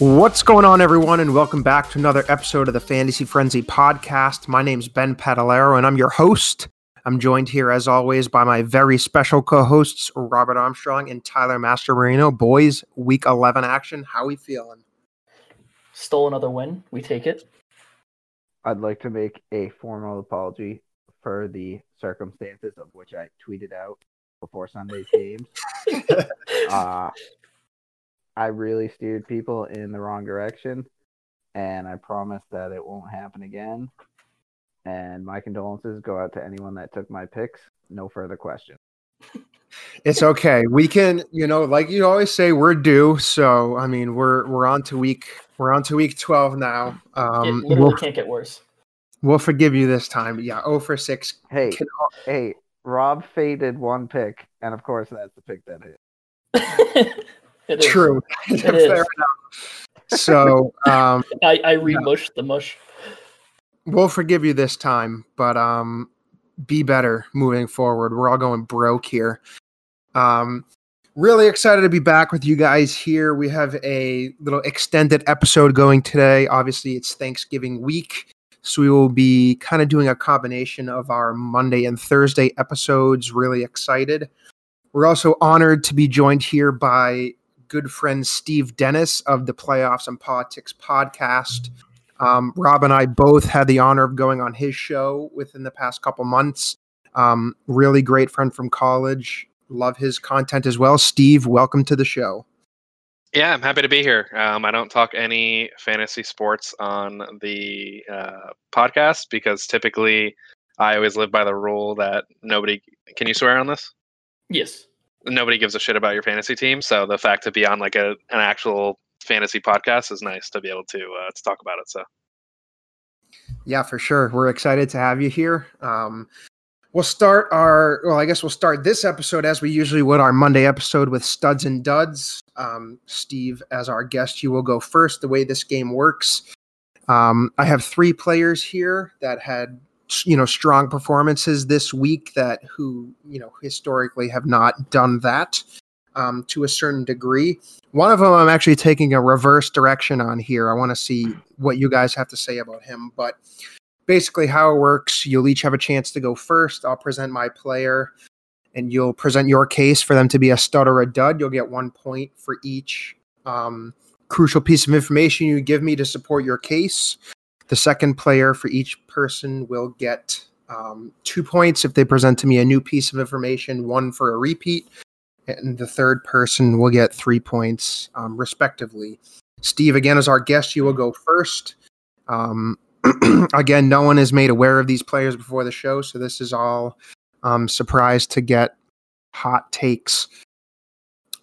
What's going on, everyone, and welcome back to another episode of the Fantasy Frenzy podcast. My name's Ben Padalero, and I'm your host. I'm joined here, as always, by my very special co-hosts Robert Armstrong and Tyler Mastromarino. Boys, Week 11 action. How we feeling? Stole another win. We take it. I'd like to make a formal apology for the circumstances of which I tweeted out before Sunday's games. uh, I really steered people in the wrong direction, and I promise that it won't happen again. And my condolences go out to anyone that took my picks. No further questions. It's okay. We can, you know, like you always say, we're due. So I mean, we're we're on to week we're on to week twelve now. Um, it literally we'll, can't get worse. We'll forgive you this time. But yeah, oh for six. Hey, can, hey, Rob faded one pick, and of course that's the pick that hit. It True. It Fair is. enough. So um, I, I remushed yeah. the mush. We'll forgive you this time, but um, be better moving forward. We're all going broke here. Um, really excited to be back with you guys here. We have a little extended episode going today. Obviously, it's Thanksgiving week. So we will be kind of doing a combination of our Monday and Thursday episodes. Really excited. We're also honored to be joined here by good friend Steve Dennis of the Playoffs and Politics podcast. Um, Rob and I both had the honor of going on his show within the past couple months. Um, really great friend from college. Love his content as well. Steve, welcome to the show. Yeah, I'm happy to be here. Um, I don't talk any fantasy sports on the uh, podcast because typically I always live by the rule that nobody. Can you swear on this? Yes nobody gives a shit about your fantasy team. So the fact to be on like a an actual fantasy podcast is nice to be able to uh, to talk about it. So yeah, for sure, we're excited to have you here. Um, we'll start our well, I guess we'll start this episode as we usually would our Monday episode with studs and duds. Um, Steve, as our guest, you will go first. The way this game works. Um, I have three players here that had you know strong performances this week that who you know historically have not done that um, to a certain degree. One of them I'm actually taking a reverse direction on here. I want to see what you guys have to say about him, but basically how it works, you'll each have a chance to go first. I'll present my player and you'll present your case for them to be a stud or a dud. You'll get one point for each um, crucial piece of information you give me to support your case. The second player for each person will get um, two points if they present to me a new piece of information, one for a repeat, and the third person will get three points, um, respectively. Steve, again, as our guest, you will go first. Um, again, no one is made aware of these players before the show, so this is all um, surprise to get hot takes.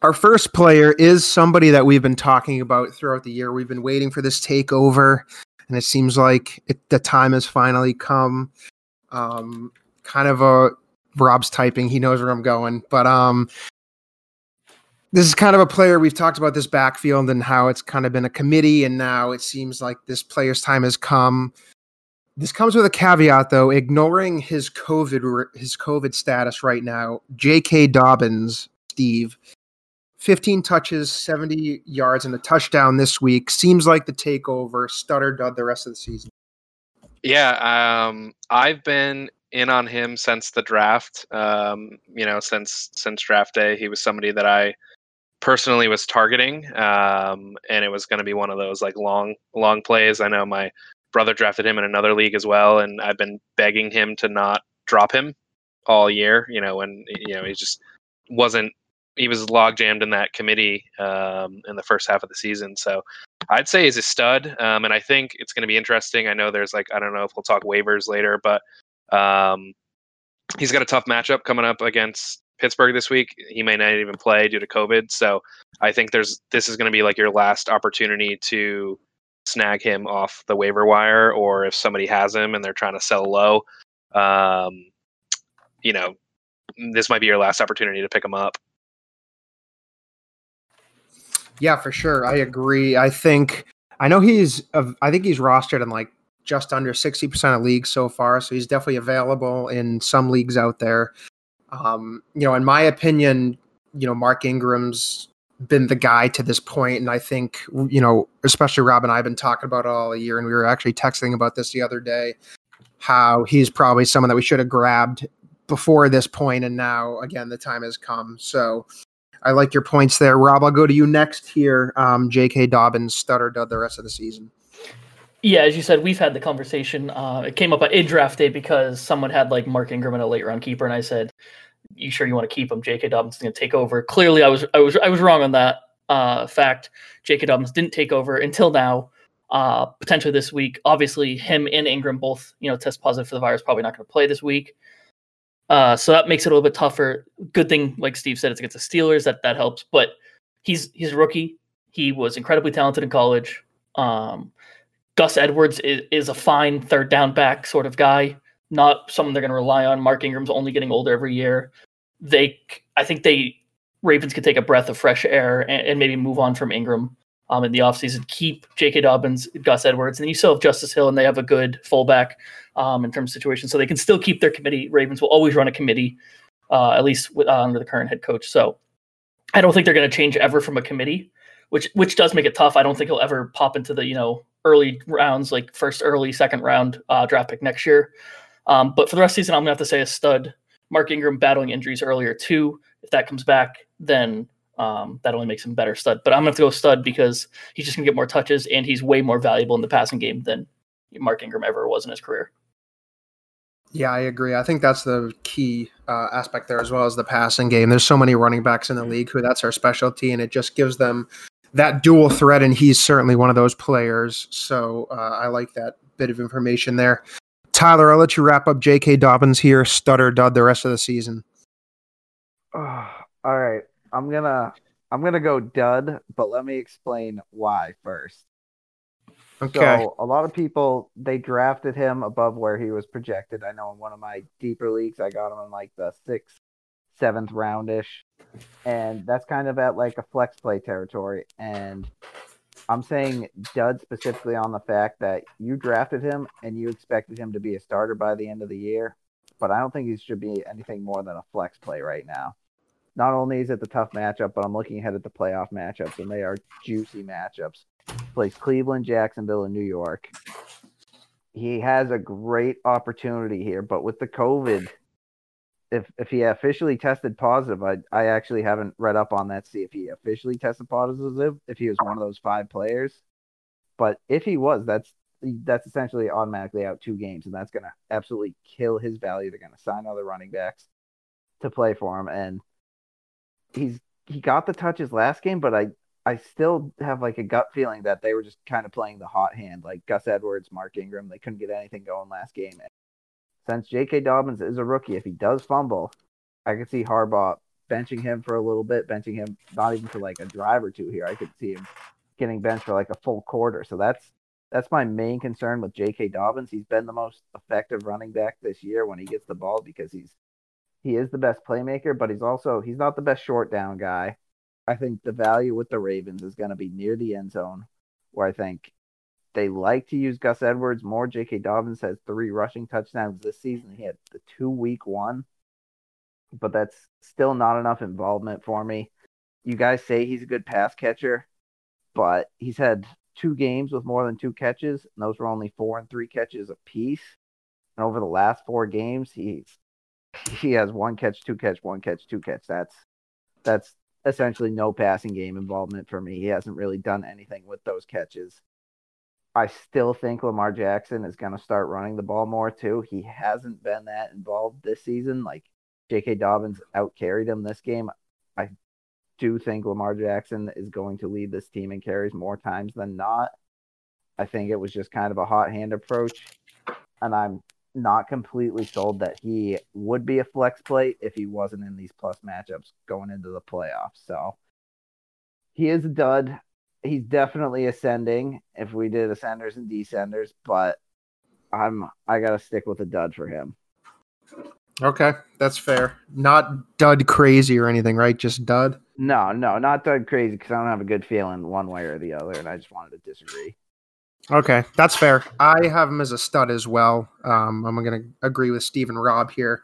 Our first player is somebody that we've been talking about throughout the year. We've been waiting for this takeover and it seems like it, the time has finally come. Um, kind of a Rob's typing; he knows where I'm going, but um, this is kind of a player we've talked about this backfield and how it's kind of been a committee, and now it seems like this player's time has come. This comes with a caveat, though. Ignoring his COVID his COVID status right now, J.K. Dobbins, Steve, 15 touches, 70 yards, and a touchdown this week. Seems like the takeover. Stutter dud the rest of the season. Yeah, um, I've been in on him since the draft. Um, you know, since since draft day, he was somebody that I personally was targeting, um, and it was going to be one of those like long long plays. I know my brother drafted him in another league as well, and I've been begging him to not drop him all year. You know, and you know he just wasn't he was log jammed in that committee um, in the first half of the season. So I'd say he's a stud, um, and I think it's going to be interesting. I know there's like I don't know if we'll talk waivers later, but um, he's got a tough matchup coming up against Pittsburgh this week. He may not even play due to COVID. So I think there's this is going to be like your last opportunity to snag him off the waiver wire, or if somebody has him and they're trying to sell low, um, you know, this might be your last opportunity to pick him up. Yeah, for sure. I agree. I think I know he's I think he's rostered in like just under 60% of leagues so far, so he's definitely available in some leagues out there. Um, you know, in my opinion, you know, Mark Ingram's been the guy to this point, and I think you know, especially Rob and I have been talking about it all year, and we were actually texting about this the other day, how he's probably someone that we should have grabbed before this point, and now again the time has come. So I like your points there, Rob. I'll go to you next here. Um, J.K. Dobbins stutter dud the rest of the season. Yeah, as you said, we've had the conversation. Uh, it came up at in draft day because someone had like Mark Ingram and a late round keeper, and I said, "You sure you want to keep him? J.K. Dobbins is going to take over." Clearly, I was I was I was wrong on that uh, fact. J.K. Dobbins didn't take over until now. Uh, potentially this week. Obviously, him and Ingram both you know test positive for the virus. Probably not going to play this week. Uh, so that makes it a little bit tougher. Good thing, like Steve said, it's against the Steelers. That that helps. But he's he's a rookie. He was incredibly talented in college. Um, Gus Edwards is, is a fine third down back sort of guy, not someone they're going to rely on. Mark Ingram's only getting older every year. They, I think they Ravens could take a breath of fresh air and, and maybe move on from Ingram um, in the offseason. Keep J.K. Dobbins, Gus Edwards, and you still have Justice Hill, and they have a good fullback um, in terms of situation. So they can still keep their committee. Ravens will always run a committee, uh, at least with, uh, under the current head coach. So I don't think they're going to change ever from a committee, which which does make it tough. I don't think he'll ever pop into the you know early rounds, like first, early, second round uh, draft pick next year. Um, but for the rest of the season, I'm gonna have to say a stud. Mark Ingram battling injuries earlier too. If that comes back, then um, that only makes him better stud. But I'm gonna have to go stud because he's just gonna get more touches and he's way more valuable in the passing game than Mark Ingram ever was in his career. Yeah, I agree. I think that's the key uh, aspect there as well as the passing game. There's so many running backs in the league who that's our specialty, and it just gives them that dual threat, and he's certainly one of those players. So uh, I like that bit of information there. Tyler, I'll let you wrap up J.K. Dobbins here, stutter dud the rest of the season. Oh, all right, I'm gonna I'm gonna go dud, but let me explain why first. Okay. So a lot of people they drafted him above where he was projected. I know in one of my deeper leagues, I got him in like the sixth, seventh roundish, and that's kind of at like a flex play territory. And I'm saying dud specifically on the fact that you drafted him and you expected him to be a starter by the end of the year, but I don't think he should be anything more than a flex play right now. Not only is it the tough matchup, but I'm looking ahead at the playoff matchups, and they are juicy matchups. Plays Cleveland, Jacksonville, and New York. He has a great opportunity here, but with the COVID, if if he officially tested positive, I I actually haven't read up on that. To see if he officially tested positive, if he was one of those five players. But if he was, that's that's essentially automatically out two games, and that's gonna absolutely kill his value. They're gonna sign other running backs to play for him, and he's he got the touches last game, but I I still have like a gut feeling that they were just kind of playing the hot hand, like Gus Edwards, Mark Ingram. They couldn't get anything going last game. Since J.K. Dobbins is a rookie, if he does fumble, I could see Harbaugh benching him for a little bit, benching him not even for like a drive or two here. I could see him getting benched for like a full quarter. So that's that's my main concern with J.K. Dobbins. He's been the most effective running back this year when he gets the ball because he's he is the best playmaker, but he's also he's not the best short down guy. I think the value with the Ravens is going to be near the end zone, where I think they like to use Gus Edwards more. J.K. Dobbins has three rushing touchdowns this season. He had the two week one, but that's still not enough involvement for me. You guys say he's a good pass catcher, but he's had two games with more than two catches, and those were only four and three catches apiece. And over the last four games, he's he has one catch, two catch, one catch, two catch. That's that's essentially no passing game involvement for me. He hasn't really done anything with those catches. I still think Lamar Jackson is going to start running the ball more too. He hasn't been that involved this season. Like J.K. Dobbins out carried him this game. I do think Lamar Jackson is going to lead this team in carries more times than not. I think it was just kind of a hot hand approach. And I'm not completely sold that he would be a flex play if he wasn't in these plus matchups going into the playoffs. So he is a dud. He's definitely ascending if we did ascenders and descenders, but I'm I gotta stick with a dud for him. Okay, that's fair. Not dud crazy or anything, right? Just dud. No, no, not dud crazy because I don't have a good feeling one way or the other, and I just wanted to disagree. Okay, that's fair. I have him as a stud as well. Um, I'm going to agree with Stephen Rob here.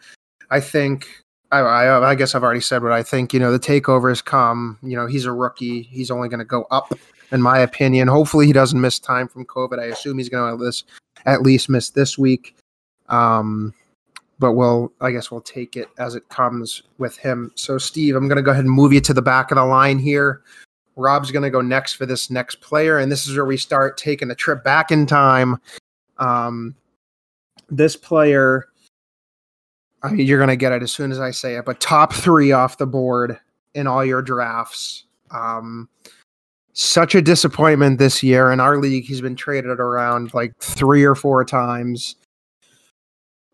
I think I, I, I, guess I've already said what I think. You know, the takeover has come. You know, he's a rookie. He's only going to go up, in my opinion. Hopefully, he doesn't miss time from COVID. I assume he's going to at least miss this week. Um, but we'll, I guess, we'll take it as it comes with him. So, Steve, I'm going to go ahead and move you to the back of the line here. Rob's going to go next for this next player, and this is where we start taking a trip back in time. Um, this player, I mean, you're going to get it as soon as I say it, but top three off the board in all your drafts. Um, such a disappointment this year in our league. He's been traded around like three or four times.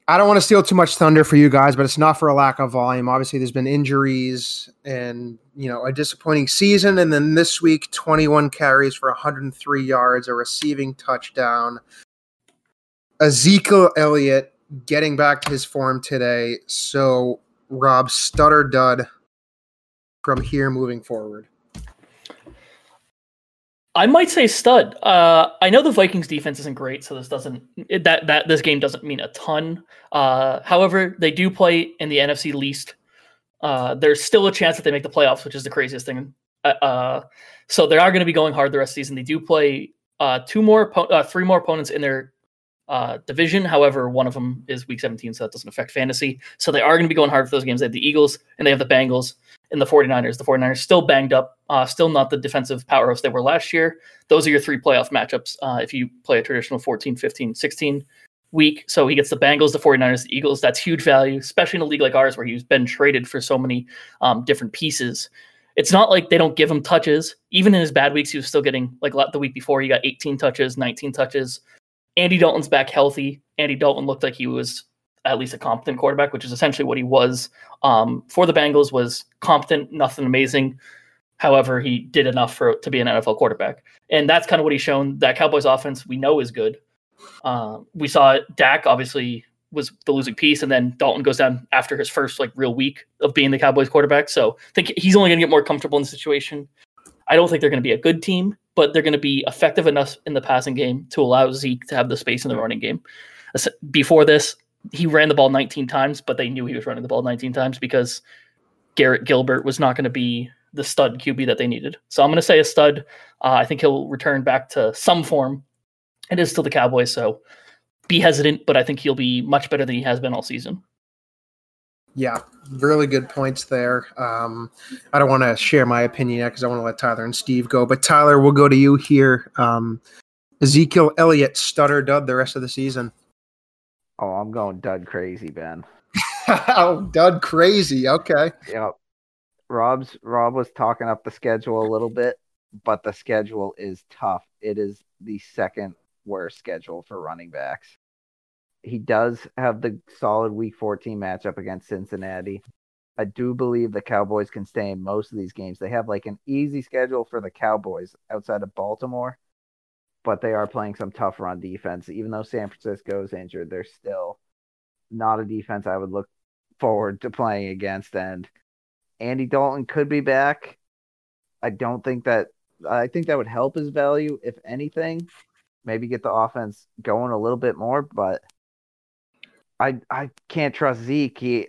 I don't want to steal too much thunder for you guys, but it's not for a lack of volume. Obviously, there's been injuries and you know a disappointing season, and then this week, 21 carries for 103 yards, a receiving touchdown. Ezekiel Elliott getting back to his form today. So, Rob, stutter dud from here moving forward. I might say stud. Uh, I know the Vikings defense isn't great, so this doesn't it, that that this game doesn't mean a ton. Uh, however, they do play in the NFC least. Uh, there's still a chance that they make the playoffs, which is the craziest thing. Uh, uh, so they are going to be going hard the rest of the season. They do play uh, two more, three more opponents in their division. However, one of them is Week 17, so that doesn't affect fantasy. So they are going to be going hard for those games. They have the Eagles and they have the Bengals in the 49ers. The 49ers still banged up, uh, still not the defensive powerhouse they were last year. Those are your three playoff matchups uh, if you play a traditional 14, 15, 16 week. So he gets the Bengals, the 49ers, the Eagles. That's huge value, especially in a league like ours where he's been traded for so many um, different pieces. It's not like they don't give him touches. Even in his bad weeks, he was still getting, like the week before, he got 18 touches, 19 touches. Andy Dalton's back healthy. Andy Dalton looked like he was at least a competent quarterback, which is essentially what he was um, for the Bengals. Was competent, nothing amazing. However, he did enough for to be an NFL quarterback, and that's kind of what he's shown. That Cowboys offense we know is good. Uh, we saw Dak obviously was the losing piece, and then Dalton goes down after his first like real week of being the Cowboys quarterback. So I think he's only going to get more comfortable in the situation. I don't think they're going to be a good team, but they're going to be effective enough in the passing game to allow Zeke to have the space in the running game. Before this, he ran the ball 19 times, but they knew he was running the ball 19 times because Garrett Gilbert was not going to be the stud QB that they needed. So I'm going to say a stud. Uh, I think he'll return back to some form. It is still the Cowboys, so be hesitant, but I think he'll be much better than he has been all season. Yeah, really good points there. Um, I don't want to share my opinion yet because I want to let Tyler and Steve go. But Tyler, we'll go to you here. Um, Ezekiel Elliott stutter dud the rest of the season. Oh, I'm going dud crazy, Ben. oh, dud crazy. Okay. Yep. Rob's Rob was talking up the schedule a little bit, but the schedule is tough. It is the second worst schedule for running backs. He does have the solid week 14 matchup against Cincinnati. I do believe the Cowboys can stay in most of these games. They have like an easy schedule for the Cowboys outside of Baltimore but they are playing some tough run defense. Even though San Francisco is injured, they're still not a defense I would look forward to playing against. And Andy Dalton could be back. I don't think that I think that would help his value, if anything. Maybe get the offense going a little bit more, but I I can't trust Zeke. He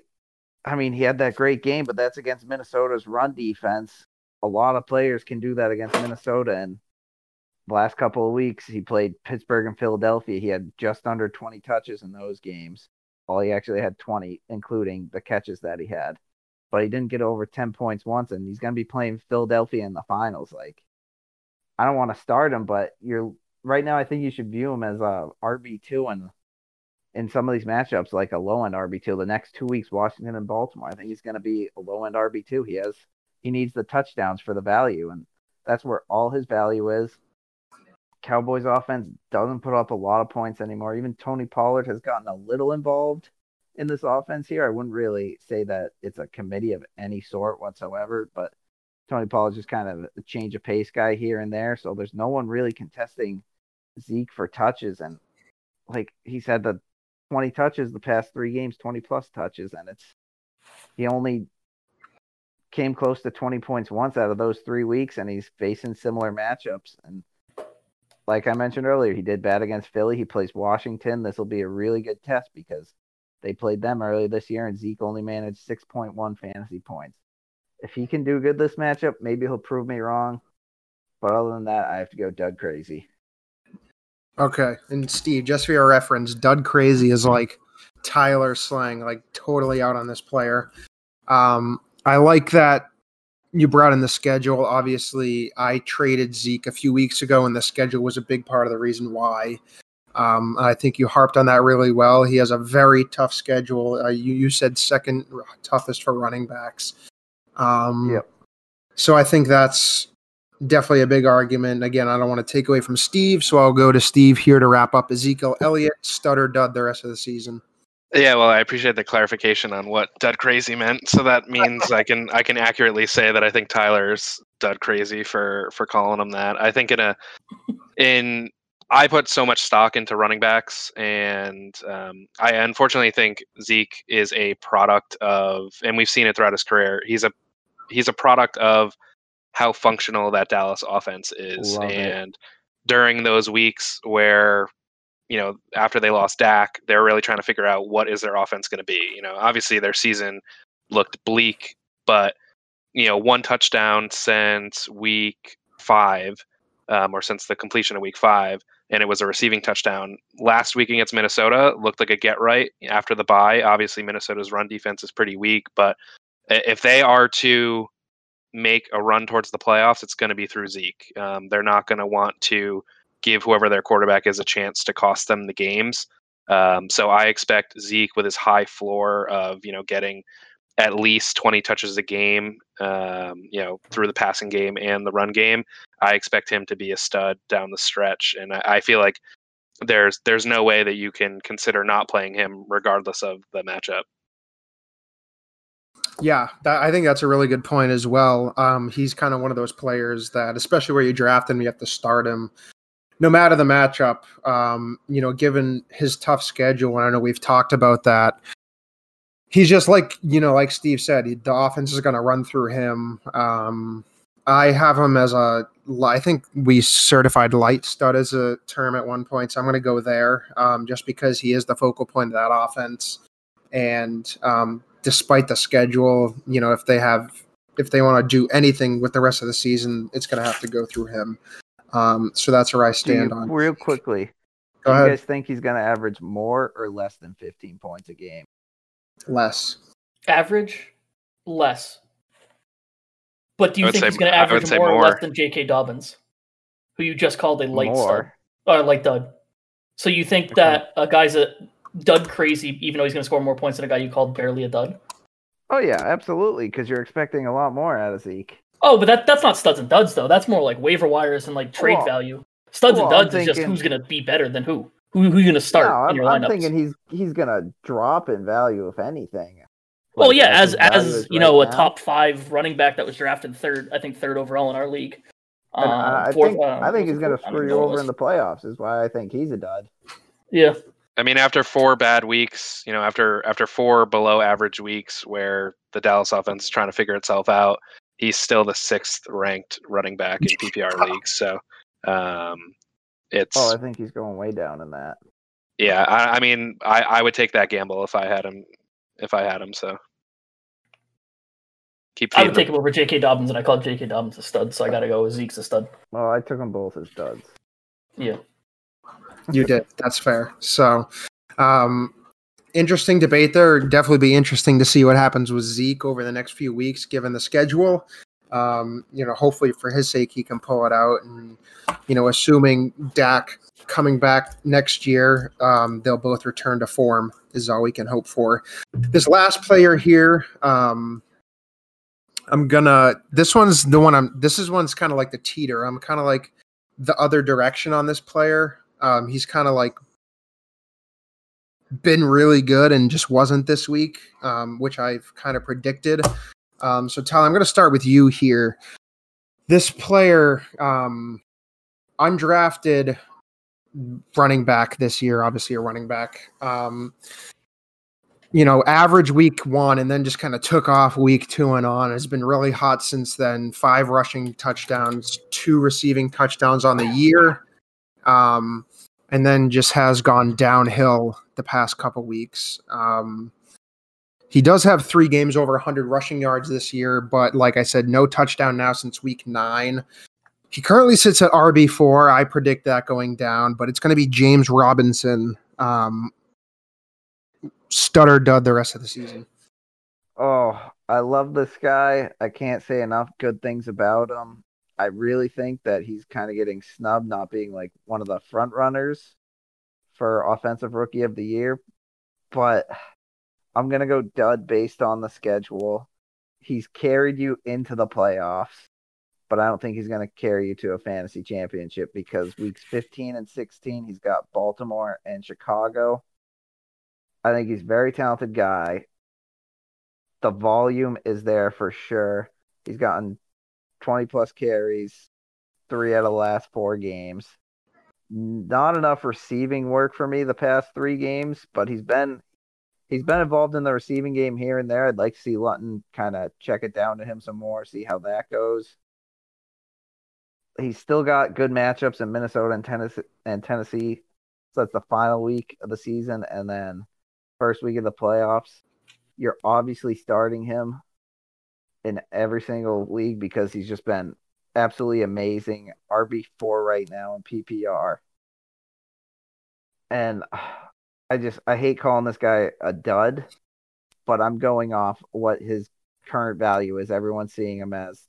I mean, he had that great game, but that's against Minnesota's run defense. A lot of players can do that against Minnesota, and last couple of weeks, he played Pittsburgh and Philadelphia. He had just under 20 touches in those games. Well, he actually had 20, including the catches that he had. But he didn't get over 10 points once, and he's going to be playing Philadelphia in the finals. Like, I don't want to start him, but you're right now. I think you should view him as a RB two and in some of these matchups, like a low end RB two. The next two weeks, Washington and Baltimore. I think he's going to be a low end RB two. He has he needs the touchdowns for the value, and that's where all his value is. Cowboys offense doesn't put up a lot of points anymore. Even Tony Pollard has gotten a little involved in this offense here. I wouldn't really say that it's a committee of any sort whatsoever, but Tony Pollard's just kind of a change of pace guy here and there. So there's no one really contesting Zeke for touches. And like he said, the 20 touches the past three games, 20 plus touches, and it's he only came close to 20 points once out of those three weeks, and he's facing similar matchups. And like I mentioned earlier, he did bad against Philly. He plays Washington. This will be a really good test because they played them earlier this year, and Zeke only managed 6.1 fantasy points. If he can do good this matchup, maybe he'll prove me wrong. But other than that, I have to go Dud Crazy. Okay. And Steve, just for your reference, Dud Crazy is like Tyler slang, like totally out on this player. Um, I like that you brought in the schedule. Obviously, I traded Zeke a few weeks ago, and the schedule was a big part of the reason why. Um, I think you harped on that really well. He has a very tough schedule. Uh, you, you said second toughest for running backs. Um, Yep. So I think that's definitely a big argument. Again, I don't want to take away from Steve, so I'll go to Steve here to wrap up Ezekiel Elliott, stutter dud the rest of the season. Yeah, well, I appreciate the clarification on what "dud crazy" meant. So that means I can I can accurately say that I think Tyler's "dud crazy" for for calling him that. I think in a in I put so much stock into running backs, and um, I unfortunately think Zeke is a product of, and we've seen it throughout his career. He's a he's a product of how functional that Dallas offense is, Love it. and during those weeks where you know after they lost Dak, they're really trying to figure out what is their offense going to be. You know, obviously their season looked bleak, but you know, one touchdown since week five, um, or since the completion of week five, and it was a receiving touchdown last week against Minnesota. Looked like a get right after the bye. Obviously, Minnesota's run defense is pretty weak, but if they are to make a run towards the playoffs, it's going to be through Zeke. Um, they're not going to want to give whoever their quarterback is a chance to cost them the games. Um, so I expect Zeke with his high floor of you know getting at least 20 touches a game, um, you know, through the passing game and the run game. I expect him to be a stud down the stretch, and I, I feel like there's there's no way that you can consider not playing him regardless of the matchup. Yeah, that, I think that's a really good point as well. Um, he's kind of one of those players that, especially where you draft him, you have to start him no matter the matchup. Um, you know, given his tough schedule, and I know we've talked about that. He's just like you know, like Steve said, he, the offense is going to run through him. Um, I have him as a. I think we certified light stud as a term at one point, so I'm going to go there, um, just because he is the focal point of that offense, and um, despite the schedule, you know, if they have if they want to do anything with the rest of the season, it's going to have to go through him. Um, so that's where I stand you- on. real quickly. Go do you ahead. guys think he's going to average more or less than 15 points a game? Less. Average, less. But do you think he's going to average say more, or less than J.K. Dobbins, who you just called a light stud more. or light dud? So you think Okay. that a guy's a dud crazy, even though he's going to score more points than a guy you called barely a dud? Oh yeah, absolutely. Because you're expecting a lot more out of Zeke. Oh, but that that's not studs and duds though. That's more like waiver wires and like trade Well- value. Studs and well, I'm duds is just who's going to be better than who. Who who you going to start no, in I'm, your I'm thinking he's he's gonna drop in value if anything. well, Like, yeah, as as as you right know, a top five running back that was drafted third, I think third overall in our league. Um, I, I fourth, think uh, I think he's gonna fourth? I don't screw you over in the playoffs. Is why I think he's a dud. Yeah, I mean, after four bad weeks, you know, after after four below average weeks where the Dallas offense is trying to figure itself out, he's still the sixth ranked running back in PPR leagues. So um, it's Oh, I think he's going way down in that. yeah. I, I mean, I, I would take that gamble if I had him. If I had him, so keep I feeding would take him. him over J.K. Dobbins, and I called J.K. Dobbins a stud, so I got to go with Zeke's a stud. Well, I took them both as duds. Yeah, You did. That's fair. So, um, interesting debate there. Definitely be interesting to see what happens with Zeke over the next few weeks, given the schedule. Um, you know, hopefully for his sake, he can pull it out. And, you know, assuming Dak coming back next year, um, they'll both return to form, is all we can hope for. This last player here, um, I'm gonna, this one's the one I'm, this is one's kind of like the teeter. I'm kind of like, the other direction on this player. Um, he's kind of like been really good and just wasn't this week, um, which I've kind of predicted. Um, so, Tyler, I'm going to start with you here. This player, um, undrafted, running back this year, obviously a running back. Um, you know, average week one and then just kind of took off week two and on. Has been really hot since then. Five rushing touchdowns, two receiving touchdowns on the year. Um, and then just has gone downhill the past couple weeks. Um, he does have three games over 100 rushing yards this year, but like I said, no touchdown now since week nine. He currently sits at RB4. I predict that going down, but it's going to be James Robinson, um, stutter dud the rest of the season. Oh, I love this guy. I can't say enough good things about him. I really think that he's kind of getting snubbed, not being like one of the front runners for offensive rookie of the year. But I'm gonna go dud based on the schedule. He's carried you into the playoffs, but I don't think he's gonna carry you to a fantasy championship because weeks 15 and 16 he's got Baltimore and Chicago. I think he's very talented guy. The volume is there for sure. He's gotten 20 plus carries, three out of the last four games. Not enough receiving work for me the past three games, but he's been he's been involved in the receiving game here and there. I'd like to see Luton kind of check it down to him some more, see how that goes. He's still got good matchups in Minnesota and Tennessee and Tennessee. So that's the final week of the season and then first week of the playoffs. You're obviously starting him in every single league because he's just been absolutely amazing. RB4 right now in PPR. And I just I hate calling this guy a dud, but I'm going off what his current value is. Everyone's seeing him as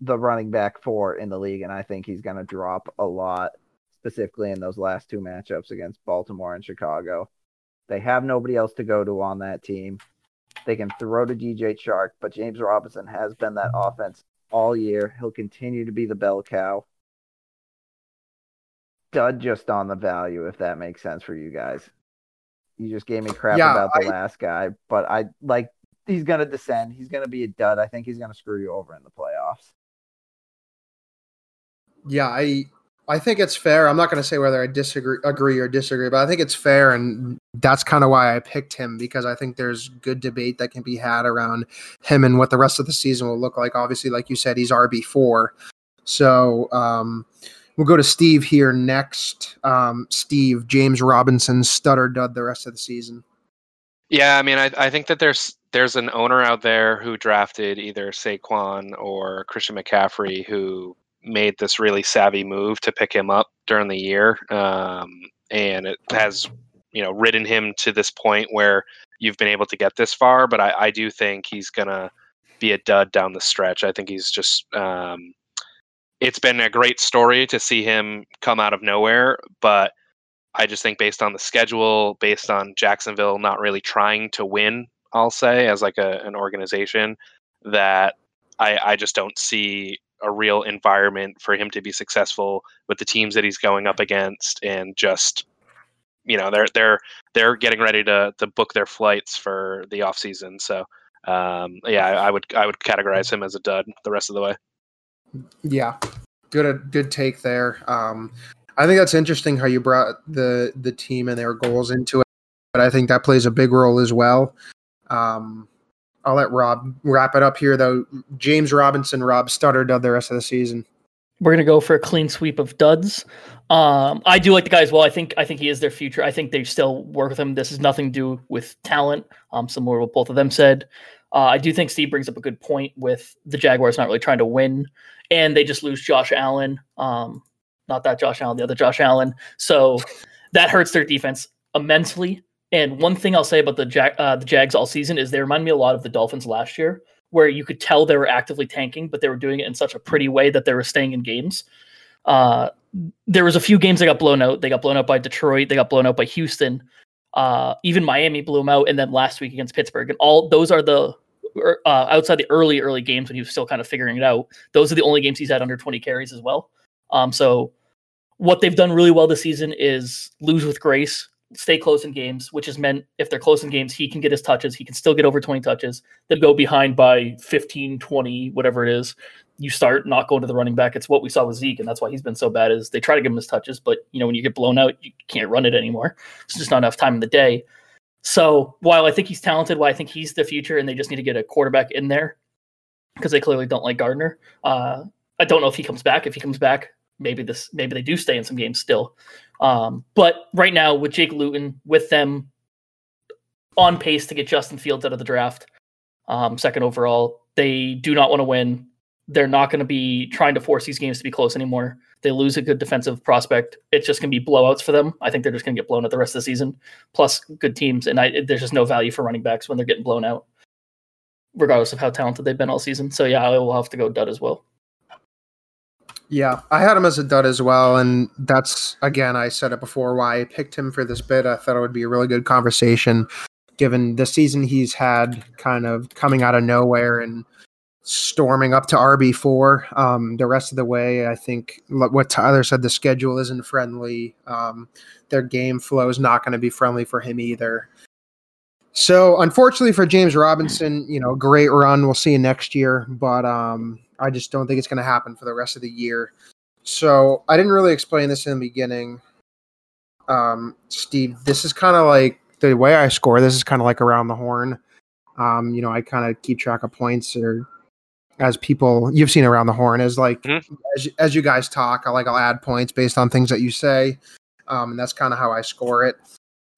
the running back four in the league, and I think he's going to drop a lot, specifically in those last two matchups against Baltimore and Chicago. They have nobody else to go to on that team. They can throw to DJ Chark, but James Robinson has been that offense all year. He'll continue to be the bell cow. Dud just on the value, if that makes sense for you guys. You just gave me crap Yeah, about the I- last guy, but I like he's gonna descend. He's gonna be a dud. I think he's gonna screw you over in the playoffs. Yeah, I I think it's fair. I'm not going to say whether I disagree, agree or disagree, but I think it's fair, and that's kind of why I picked him because I think there's good debate that can be had around him and what the rest of the season will look like. Obviously, like you said, he's RB four, so um, we'll go to Steve here next. Um, Steve James Robinson stutter dud the rest of the season. Yeah, I mean, I, I think that there's there's an owner out there who drafted either Saquon or Christian McCaffrey who made this really savvy move to pick him up during the year, um, and it has you know ridden him to this point where you've been able to get this far. But I, I do think he's gonna be a dud down the stretch. I think he's just um, it's been a great story to see him come out of nowhere, but I just think based on the schedule, based on Jacksonville not really trying to win, I'll say as like a, an organization, that I, I just don't see a real environment for him to be successful with the teams that he's going up against, and just you know they're they're they're getting ready to to book their flights for the off season. So um, yeah, I, I would I would categorize him as a dud the rest of the way. Yeah, good good take there. Um, I think that's interesting how you brought the the team and their goals into it, but I think that plays a big role as well. Um, I'll let Rob wrap it up here, though. James Robinson, Rob stutter dud the rest of the season. We're gonna go for a clean sweep of duds. Um, I do like the guy as well. I think I think he is their future. I think they still work with him. This has nothing to do with talent. Um, similar to what both of them said. Uh, I do think Steve brings up a good point with the Jaguars not really trying to win, and they just lose Josh Allen. Um, not that Josh Allen, the other Josh Allen. So that hurts their defense immensely. And one thing I'll say about the Jag, uh, the Jags all season is they remind me a lot of the Dolphins last year, where you could tell they were actively tanking, but they were doing it in such a pretty way that they were staying in games. Uh, there was a few games they got blown out. They got blown out by Detroit. They got blown out by Houston. Uh, even Miami blew them out, and then last week against Pittsburgh. And all those are the er, uh, outside the early early games when he was still kind of figuring it out. Those are the only games he's had under 20 carries as well. Um, so what they've done really well this season is lose with grace. Stay close in games, which has meant if they're close in games, he can get his touches. He can still get over 20 touches. Then go behind by 15, 20, whatever it is. You start not going to the running back. It's what we saw with Zeke, and that's why he's been so bad. Is they try to give him his touches, but you know when you get blown out, you can't run it anymore. It's just not enough time in the day. So while I think he's talented, while I think he's the future, and they just need to get a quarterback in there because they clearly don't like Gardner. Uh, I don't know if he comes back. If he comes back, maybe this maybe they do stay in some games still. Um, but right now, with Jake Luton, with them on pace to get Justin Fields out of the draft, um, second overall, they do not want to win. They're not going to be trying to force these games to be close anymore. They lose a good defensive prospect. It's just going to be blowouts for them. I think they're just going to get blown out the rest of the season. Plus, good teams, and I, there's just no value for running backs when they're getting blown out, regardless of how talented they've been all season. So yeah, I will have to go dud as well. Yeah, I had him as a dud as well, and that's again I said it before why I picked him for this bit. I thought it would be a really good conversation, given the season he's had, kind of coming out of nowhere and storming up to RB four. Um, the rest of the way, I think what Tyler said, the schedule isn't friendly. Um, their game flow is not going to be friendly for him either. So, unfortunately for James Robinson, you know, great run. We'll see you next year, but um, I just don't think it's going to happen for the rest of the year. So I didn't really explain this in the beginning. Um, Steve, this is kind of like the way I score. This is kind of like around the horn. Um, you know, I kind of keep track of points or as people you've seen around the horn as like mm-hmm. as, as you guys talk, I like I'll add points based on things that you say. Um, and that's kind of how I score it.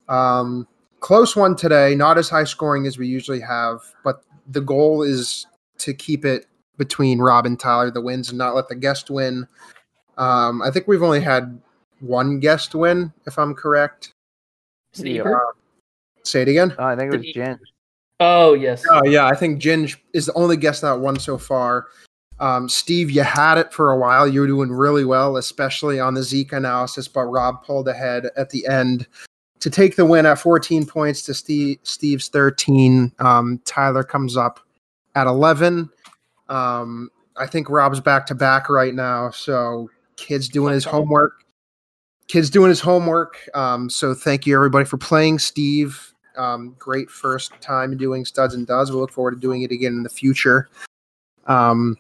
Um, close one today, not as high scoring as we usually have, but the goal is to keep it between Rob and Tyler the wins and not let the guest win. Um, I think we've only had one guest win, if I'm correct. Uh, say it again. Oh, I think it was Ginge. Oh yes. Oh yeah, I think Ginge is the only guest that won so far. Um, Steve, you had it for a while. You were doing really well, especially on the Zeke analysis, but Rob pulled ahead at the end to take the win at 14 points to Steve, Steve's 13. Um, Tyler comes up at 11. Um, I think Rob's back to back right now, so kid's doing his homework. Kid's doing his homework. Um, so thank you everybody for playing, Steve. Um, great first time doing studs and duds. We look forward to doing it again in the future. Um,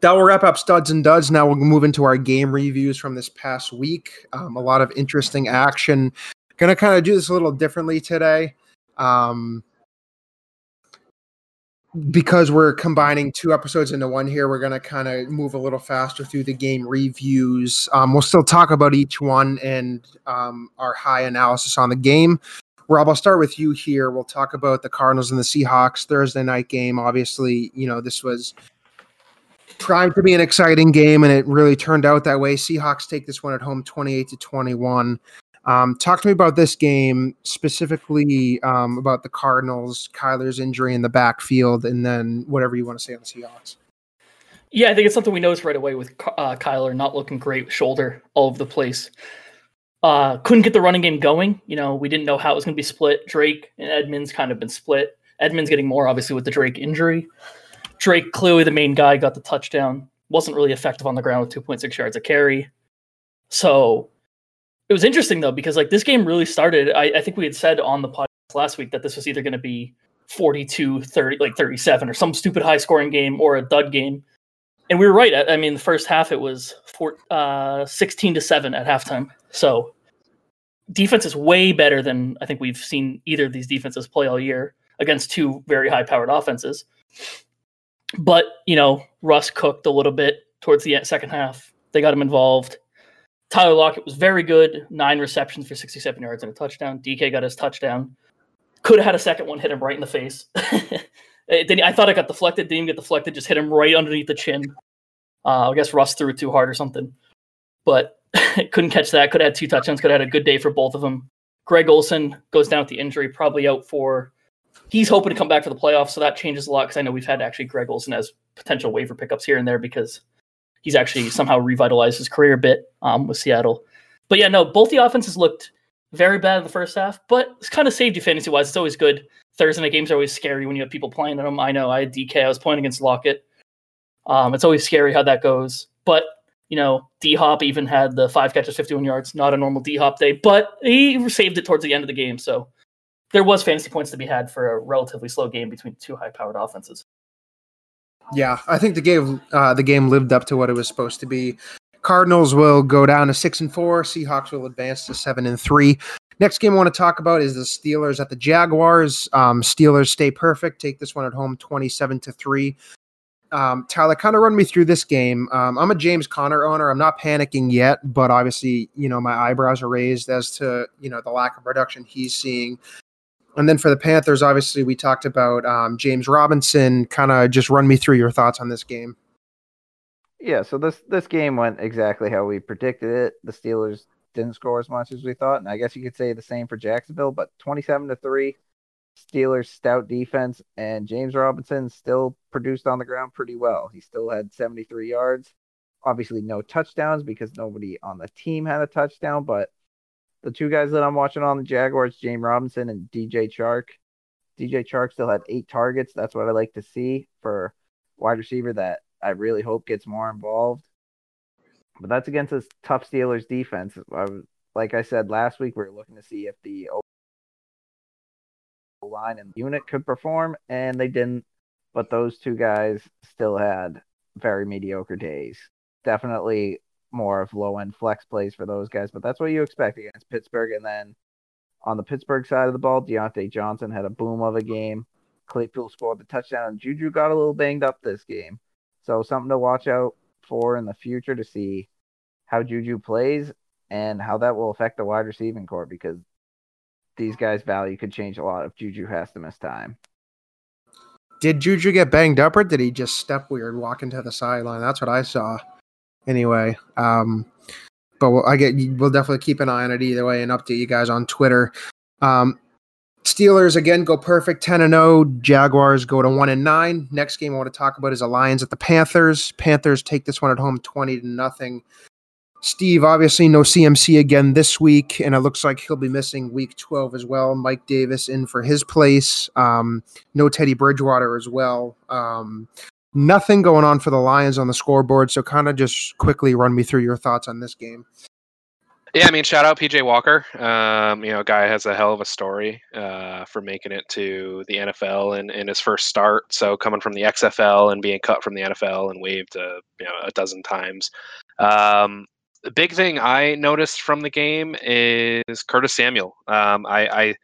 that will wrap up studs and duds. Now we'll move into our game reviews from this past week. Um, a lot of interesting action. Going to kind of do this a little differently today. Um, because we're combining two episodes into one here, we're going to kind of move a little faster through the game reviews. Um, we'll still talk about each one and um, our high analysis on the game. Rob, I'll start with you here. We'll talk about the Cardinals and the Seahawks Thursday night game. Obviously, you know, this was trying to be an exciting game, and it really turned out that way. Seahawks take this one at home 28 to 21. Um, talk to me about this game specifically um, about the Cardinals, Kyler's injury in the backfield, and then whatever you want to say on the Seahawks. Yeah, I think it's something we noticed right away with uh, Kyler not looking great, shoulder all over the place. Uh, couldn't get the running game going. You know, we didn't know how it was going to be split. Drake and Edmonds kind of been split. Edmonds getting more obviously with the Drake injury. Drake clearly the main guy got the touchdown. Wasn't really effective on the ground with 2.6 yards a carry. So it was interesting though because like this game really started. I, I think we had said on the podcast last week that this was either going to be 42 30 like 37 or some stupid high scoring game or a dud game. And we were right i, mean the first half it was four, uh, 16 to 7 at halftime. So defense is way better than i think we've seen either of these defenses play all year against two very high powered offenses. But you know russ cooked a little bit towards the second half. They got him involved Tyler Lockett was very good, nine receptions for 67 yards and a touchdown. DK got his touchdown. Could have had a second one hit him right in the face. I thought it got deflected, didn't get deflected, just hit him right underneath the chin. Uh, I guess Russ threw it too hard or something, but couldn't catch that. Could have had two touchdowns. Could have had a good day for both of them. Greg Olsen goes down with the injury, probably out for. He's hoping to come back for the playoffs, so that changes a lot because I know we've had actually Greg Olsen as potential waiver pickups here and there because he's actually somehow revitalized his career a bit um, with Seattle. But yeah, no, both the offenses looked very bad in the first half, but it's kind of saved you fantasy wise. It's always good. Thursday night games are always scary when you have people playing them. I know I had DK. I was playing against Lockett. Um, it's always scary how that goes. But You know, D Hop even had the five catches, 51 yards, not a normal D Hop day, but he saved it towards the end of the game. So there was fantasy points to be had for a relatively slow game between two high powered offenses. Yeah, I think the game uh, the game lived up to what it was supposed to be. Cardinals will go down to six and four. Seahawks will advance to seven and three. Next game I want to talk about is the Steelers at the Jaguars. Um, Steelers stay perfect, take this one at home, twenty-seven to three. Um, Tyler, kind of run me through this game. Um, I'm a James Conner owner. I'm not panicking yet, but obviously, you know, my eyebrows are raised as to you know the lack of production he's seeing. And then for the Panthers, obviously, we talked about um, James Robinson. Kind of just run me through your thoughts on this game. Yeah, so this this game went exactly how we predicted it. The Steelers didn't score as much as we thought, and I guess you could say the same for Jacksonville. But twenty-seven to three, Steelers stout defense, and James Robinson still produced on the ground pretty well. He still had seventy-three yards. Obviously, no touchdowns because nobody on the team had a touchdown, but the two guys that I'm watching on the Jaguars, James Robinson and DJ Chark. DJ Chark still had eight targets. That's what I like to see for wide receiver that I really hope gets more involved. But that's against a tough Steelers defense. I like I said last week, we are looking to see if the line and unit could perform, and they didn't. But those two guys still had very mediocre days. Definitely more of low end flex plays for those guys, but that's what you expect against Pittsburgh. And then on the Pittsburgh side of the ball, Diontae Johnson had a boom of a game. Claypool scored the touchdown, and Juju got a little banged up this game. So something to watch out for in the future to see how Juju plays and how that will affect the wide receiving core because these guys' value could change a lot if Juju has to miss time. Did Juju get banged up or did he just step weird walking to the sideline? That's what I saw anyway. Um, but we'll, I get we'll definitely keep an eye on it either way and update you guys on Twitter. Um, Steelers again go perfect 10 and 0. Jaguars go to 1 and 9. Next game I want to talk about is the Lions at the Panthers. Panthers take this one at home 20 to nothing. Steve, obviously no CMC again this week, and it looks like he'll be missing week 12 as well. Mike Davis in for his place. Um, no Teddy Bridgewater as well. Um, nothing going on for the Lions on the scoreboard. So, kind of just quickly run me through your thoughts on this game. Yeah, I mean, shout out PJ Walker. Um, you know, guy has a hell of a story uh, for making it to the NFL in, in his first start. So coming from the XFL and being cut from the NFL and waived a, you know, a dozen times. Um, the big thing I noticed from the game is Curtis Samuel. Um, I, I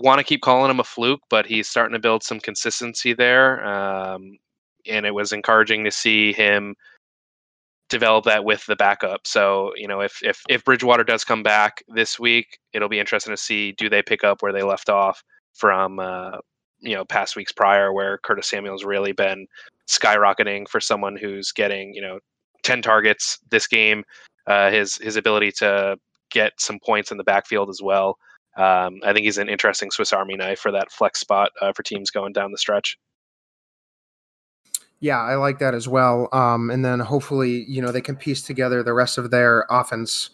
want to keep calling him a fluke, but he's starting to build some consistency there. Um, and it was encouraging to see him develop that with the backup. So, you know, if if if Bridgewater does come back this week, it'll be interesting to see do they pick up where they left off from uh, you know past weeks prior, where Curtis Samuel's really been skyrocketing for someone who's getting you know ten targets this game. Uh, his his ability to get some points in the backfield as well. Um, I think he's an interesting Swiss Army knife for that flex spot uh, for teams going down the stretch. Yeah, I like that as well. Um, and then hopefully, you know, they can piece together the rest of their offense.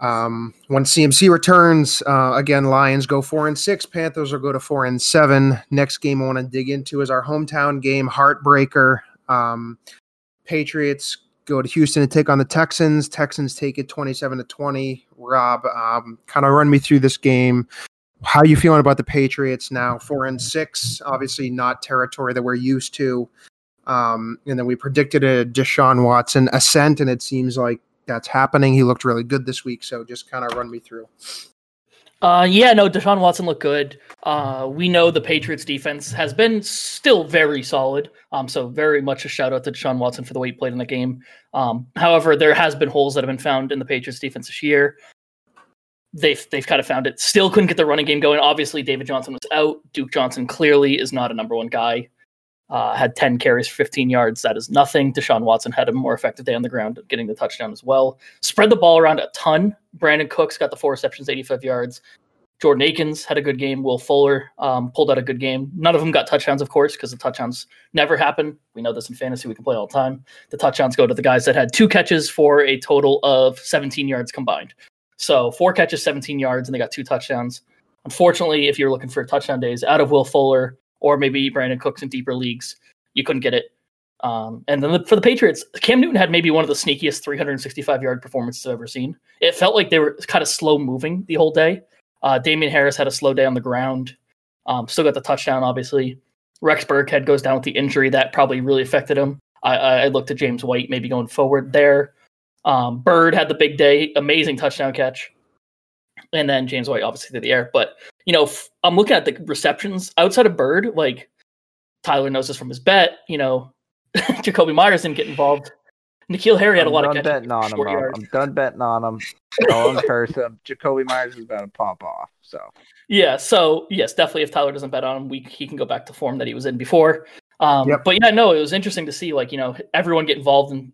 Um, when CMC returns, uh, again, Lions go four and six, Panthers will go to four and seven. Next game I want to dig into is our hometown game, heartbreaker. Um, Patriots go to Houston and take on the Texans. Texans take it 27 to 20. Rob, um, kind of run me through this game. How you feeling about the Patriots now? Four and six, obviously not territory that we're used to. Um, and then we predicted a Deshaun Watson ascent, and it seems like that's happening. He looked really good this week. So just kind of run me through. Uh, yeah, no, Deshaun Watson looked good. Uh, we know the Patriots defense has been still very solid. Um, so very much a shout out to Deshaun Watson for the way he played in the game. Um, however, there has been holes that have been found in the Patriots defense this year. They've they've kind of found it. Still couldn't get the running game going. Obviously, David Johnson was out. Duke Johnson clearly is not a number one guy. Uh, had 10 carries for 15 yards. That is nothing. Deshaun Watson had a more effective day on the ground, getting the touchdown as well. Spread the ball around a ton. Brandin Cooks got the four receptions, 85 yards. Jordan Akins had a good game. Will Fuller um, pulled out a good game. None of them got touchdowns, of course, because the touchdowns never happen. We know this in fantasy. We can play all the time. The touchdowns go to the guys that had two catches for a total of 17 yards combined. So four catches, 17 yards, and they got two touchdowns. Unfortunately, if you're looking for touchdown days out of Will Fuller, or maybe Brandin Cooks in deeper leagues. You couldn't get it. Um, and then the, for the Patriots, Cam Newton had maybe one of the sneakiest 365 yard performances I've ever seen. It felt like they were kind of slow moving the whole day. Uh, Damien Harris had a slow day on the ground. Um, still got the touchdown, obviously. Rex Burkhead goes down with the injury that probably really affected him. I, I looked at James White maybe going forward there. Um, Byrd had the big day, amazing touchdown catch, and then James White obviously through the air. But you know, f- I'm looking at the receptions outside of Byrd. Like Tyler knows this from his bet. You know, Jakobi Meyers didn't get involved. N'Keal Harry had I'm a lot of games. I'm done catches betting on him. I'm, yards. I'm done betting on him. Don't curse him. Jakobi Meyers is about to pop off. So Yeah, so yes, definitely. If Tyler doesn't bet on him, we he can go back to form that he was in before. Um, Yep. But yeah, no, it was interesting to see like you know everyone get involved and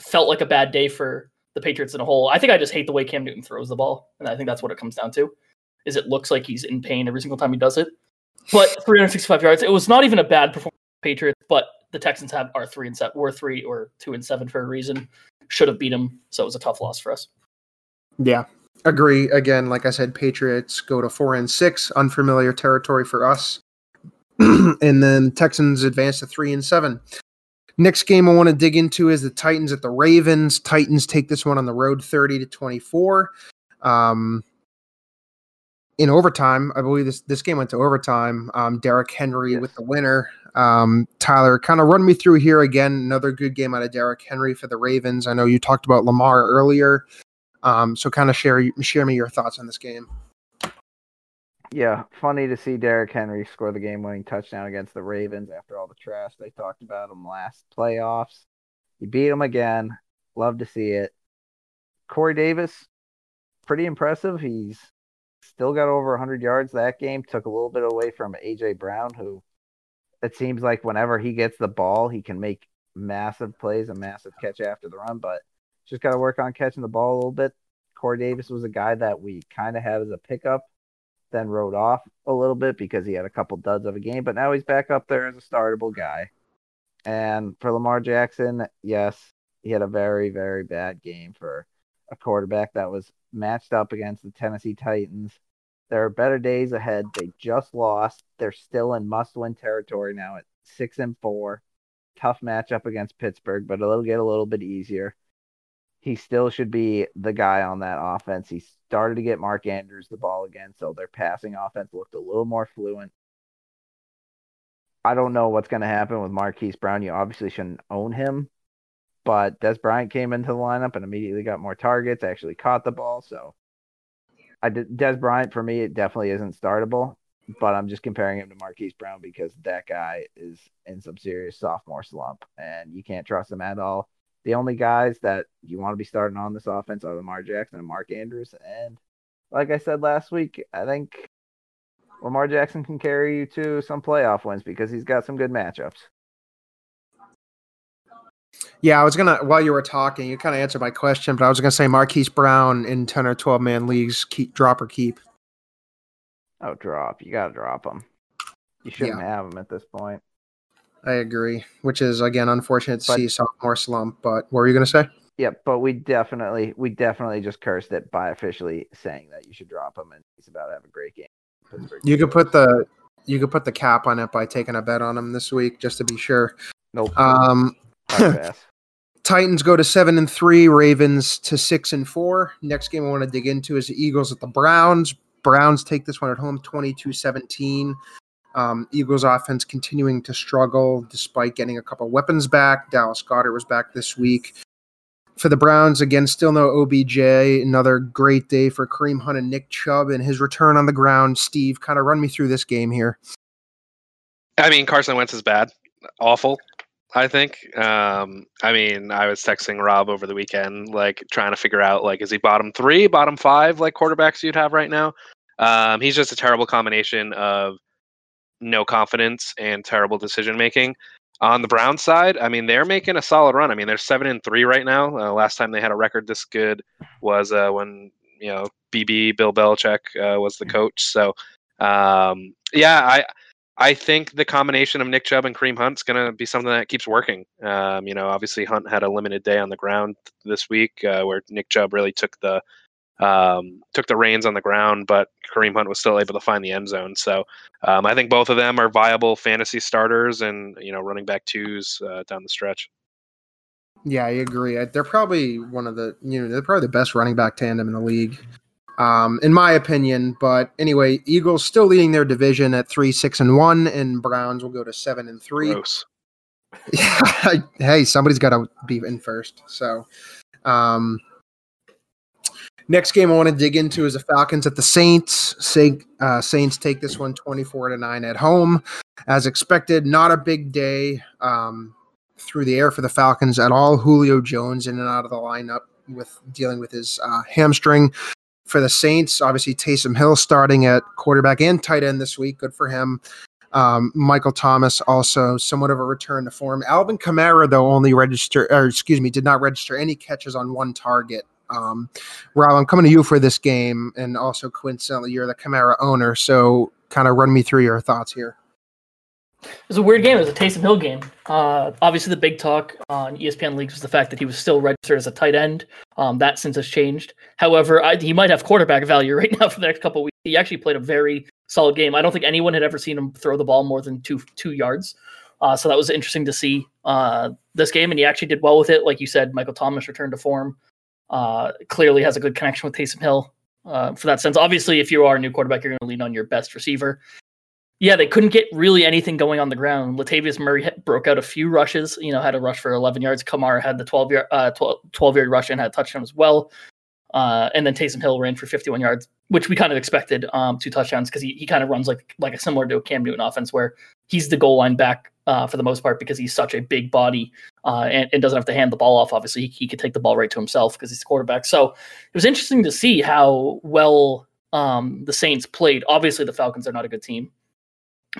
felt like a bad day for the Patriots in a whole. I think I just hate the way Cam Newton throws the ball, and I think that's what it comes down to. Is it looks like he's in pain every single time he does it. But 365 yards, it was not even a bad performance. for the Patriots, but the Texans have are three and seven, were three or two and seven for a reason. Should have beat them, so it was a tough loss for us. Yeah, agree. Again, like I said, Patriots go to four and six, unfamiliar territory for us, and then Texans advance to three and seven. Next game I want to dig into is the Titans at the Ravens. Titans take this one on the road, thirty to twenty-four. Um, in overtime, I believe this this game went to overtime. Um, Derrick Henry with the winner. Um, Tyler, kind of run me through here again. Another good game out of Derrick Henry for the Ravens. I know you talked about Lamar earlier. Um, so kind of share share me your thoughts on this game. yeah, funny to see Derrick Henry score the game-winning touchdown against the Ravens after all the trash they talked about him last playoffs. He beat him again. Love to see it. Corey Davis, pretty impressive. He's still got over 100 yards that game. Took a little bit away from AJ Brown, who it seems like whenever he gets the ball, he can make massive plays, a massive catch after the run, but just got to work on catching the ball a little bit. Corey Davis was a guy that we kind of had as a pickup, then rode off a little bit because he had a couple duds of a game, but now he's back up there as a startable guy. And for Lamar Jackson, yes, he had a very, very bad game for a quarterback that was matched up against the Tennessee Titans. There are better days ahead. They just lost. They're still in must-win territory now at six and four. Tough matchup against Pittsburgh, but it'll get a little bit easier. He still should be the guy on that offense. He started to get Mark Andrews the ball again, so their passing offense looked a little more fluent. I don't know what's going to happen with Marquise Brown. You obviously shouldn't own him, but Dez Bryant came into the lineup and immediately got more targets. Actually caught the ball, so I Dez Bryant for me. It definitely isn't startable, but I'm just comparing him to Marquise Brown because that guy is in some serious sophomore slump, and you can't trust him at all. The only guys that you want to be starting on this offense are Lamar Jackson and Mark Andrews, and like I said last week, I think Lamar Jackson can carry you to some playoff wins because he's got some good matchups. Yeah, I was gonna while you were talking, you kind of answered my question, but I was gonna say Marquise Brown in ten or twelve man leagues, keep drop or keep. Oh, drop. You got to drop him. You shouldn't have him at this point. I agree, which is again unfortunate to But- see sophomore slump. But what were you gonna say? Yeah, but we definitely, we definitely just cursed it by officially saying that you should drop him, and he's about to have a great game. Pittsburgh. You could put the you could put the cap on it by taking a bet on him this week just to be sure. Nope. Um. Titans go to seven and three, Ravens to six and four. Next game I want to dig into is the Eagles at the Browns. Browns take this one at home 22 17. Um, Eagles offense continuing to struggle despite getting a couple weapons back. Dallas Goedert was back this week. For the Browns, again, still no OBJ. Another great day for Kareem Hunt and Nick Chubb and his return on the ground. Steve, kind of run me through this game here. I mean, Carson Wentz is bad, awful. I think. Um, I mean, I was texting Rob over the weekend, like trying to figure out, like, is he bottom three, bottom five, like quarterbacks you'd have right now? Um, he's just a terrible combination of no confidence and terrible decision making. On the Brown side, I mean, they're making a solid run. I mean, they're seven and three right now. Uh, last time they had a record this good was uh, when you know BB Bill Belichick uh, was the coach. So, um, yeah, I I think the combination of Nick Chubb and Kareem Hunt's going to be something that keeps working. Um, you know, obviously Hunt had a limited day on the ground this week uh, where Nick Chubb really took the um, took the reins on the ground, but Kareem Hunt was still able to find the end zone. So um, I think both of them are viable fantasy starters and you know running back twos uh, down the stretch. Yeah, I agree. They're probably one of the you know they're probably the best running back tandem in the league, um, in my opinion. But anyway, Eagles still leading their division at three, six, and one, and Browns will go to seven and three. Gross. Yeah, hey, somebody's got to be in first. So, um, next game I want to dig into is the Falcons at the Saints. Saint, uh, Saints take this one 24 to 9 at home. As expected, not a big day um, through the air for the Falcons at all. Julio Jones in and out of the lineup with dealing with his uh, hamstring. For the Saints, obviously Taysom Hill starting at quarterback and tight end this week. Good for him. Um, Michael Thomas also somewhat of a return to form. Alvin Kamara, though, only registered, or excuse me, did not register any catches on one target. Um, Rob, I'm coming to you for this game, and also coincidentally, you're the Kamara owner, so kind of run me through your thoughts here. It was a weird game. It was a Taysom Hill game. Uh, obviously, the big talk on ESPN leagues was the fact that he was still registered as a tight end. Um, that since has changed. However, I, he might have quarterback value right now for the next couple weeks. He actually played a very solid game. I don't think anyone had ever seen him throw the ball more than two two yards. Uh, so that was interesting to see uh, this game, and he actually did well with it. Like you said, Michael Thomas returned to form. Uh, clearly has a good connection with Taysom Hill uh, for that sense. Obviously, if you are a new quarterback, you're going to lean on your best receiver. Yeah, they couldn't get really anything going on the ground. Latavius Murray broke out a few rushes. You know, had a rush for 11 yards. Kamara had the 12 yard uh, 12, 12 yard rush and had a touchdown as well. Uh, and then Taysom Hill ran for 51 yards, which we kind of expected, um, two touchdowns because he, he kind of runs like like a similar to a Cam Newton offense where he's the goal line back uh, for the most part because he's such a big body uh, and, and, doesn't have to hand the ball off. Obviously, he, he could take the ball right to himself because he's the quarterback. So it was interesting to see how well um, the Saints played. Obviously, the Falcons are not a good team.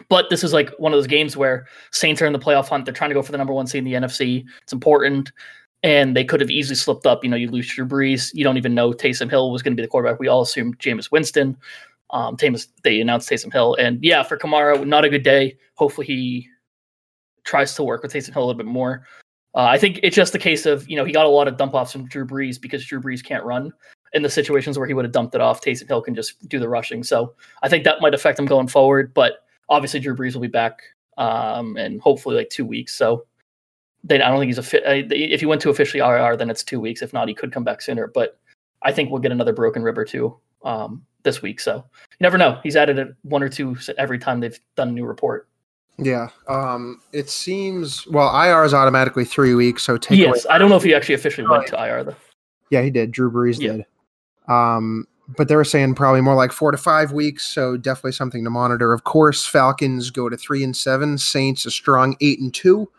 But this is like one of those games where Saints are in the playoff hunt. They're trying to go for the number one seed in the NFC. It's important and they could have easily slipped up. You know, you lose Drew Brees. You don't even know Taysom Hill was going to be the quarterback. We all assumed Jameis Winston. Um, Tamus, they announced Taysom Hill, and yeah, for Kamara, not a good day. Hopefully, he tries to work with Taysom Hill a little bit more. Uh, I think it's just a case of you know he got a lot of dump offs from Drew Brees because Drew Brees can't run. In the situations where he would have dumped it off, Taysom Hill can just do the rushing. So I think that might affect him going forward. But obviously, Drew Brees will be back um, and hopefully like two weeks. So I don't think he's a fit. If he went to officially IR, then it's two weeks. If not, he could come back sooner. But I think we'll get another broken rib or two um, this week. So you never know. He's added it one or two every time they've done a new report. Yeah. Um, it seems well, IR is automatically three weeks. So take yes. Away- I don't know if he actually officially went to IR though. Yeah, he did. Drew Brees yeah. did. Um, but they were saying probably more like four to five weeks. So definitely something to monitor. Of course, Falcons go to three and seven. Saints a strong eight and two.